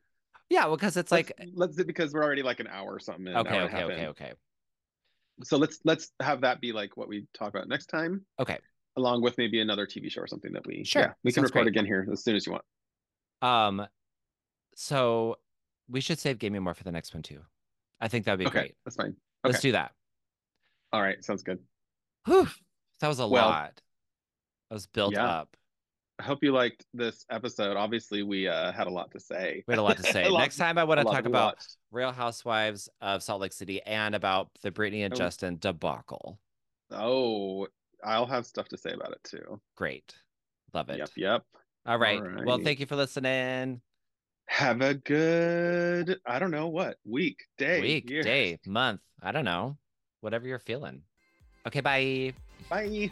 Yeah, well, because it's like let's, let's do because we're already like an hour or something. in, okay, okay, okay, in. okay, So let's let's have that be like what we talk about next time, okay. along with maybe another TV show or something that we Sure, yeah, we can record great. again here as soon as you want. Um, so we should save Gimme More for the next one too. I think that'd be Okay, great. that's fine. Let's do that. All right, sounds good. Whew, that was a Well, lot. That was built yeah. up. I hope you liked this episode. Obviously, we uh, had a lot to say. We had a lot to say. Lot- Next time, I want to talk about watched. Real Housewives of Salt Lake City and about the Britney and Oh. Justin debacle. Oh, I'll have stuff to say about it too. Great. Love it. Yep, yep. All right. Well, thank you for listening. Have a good, I don't know what, week, day, Week, year. day, month. I don't know. Whatever you're feeling. Okay, bye. Bye.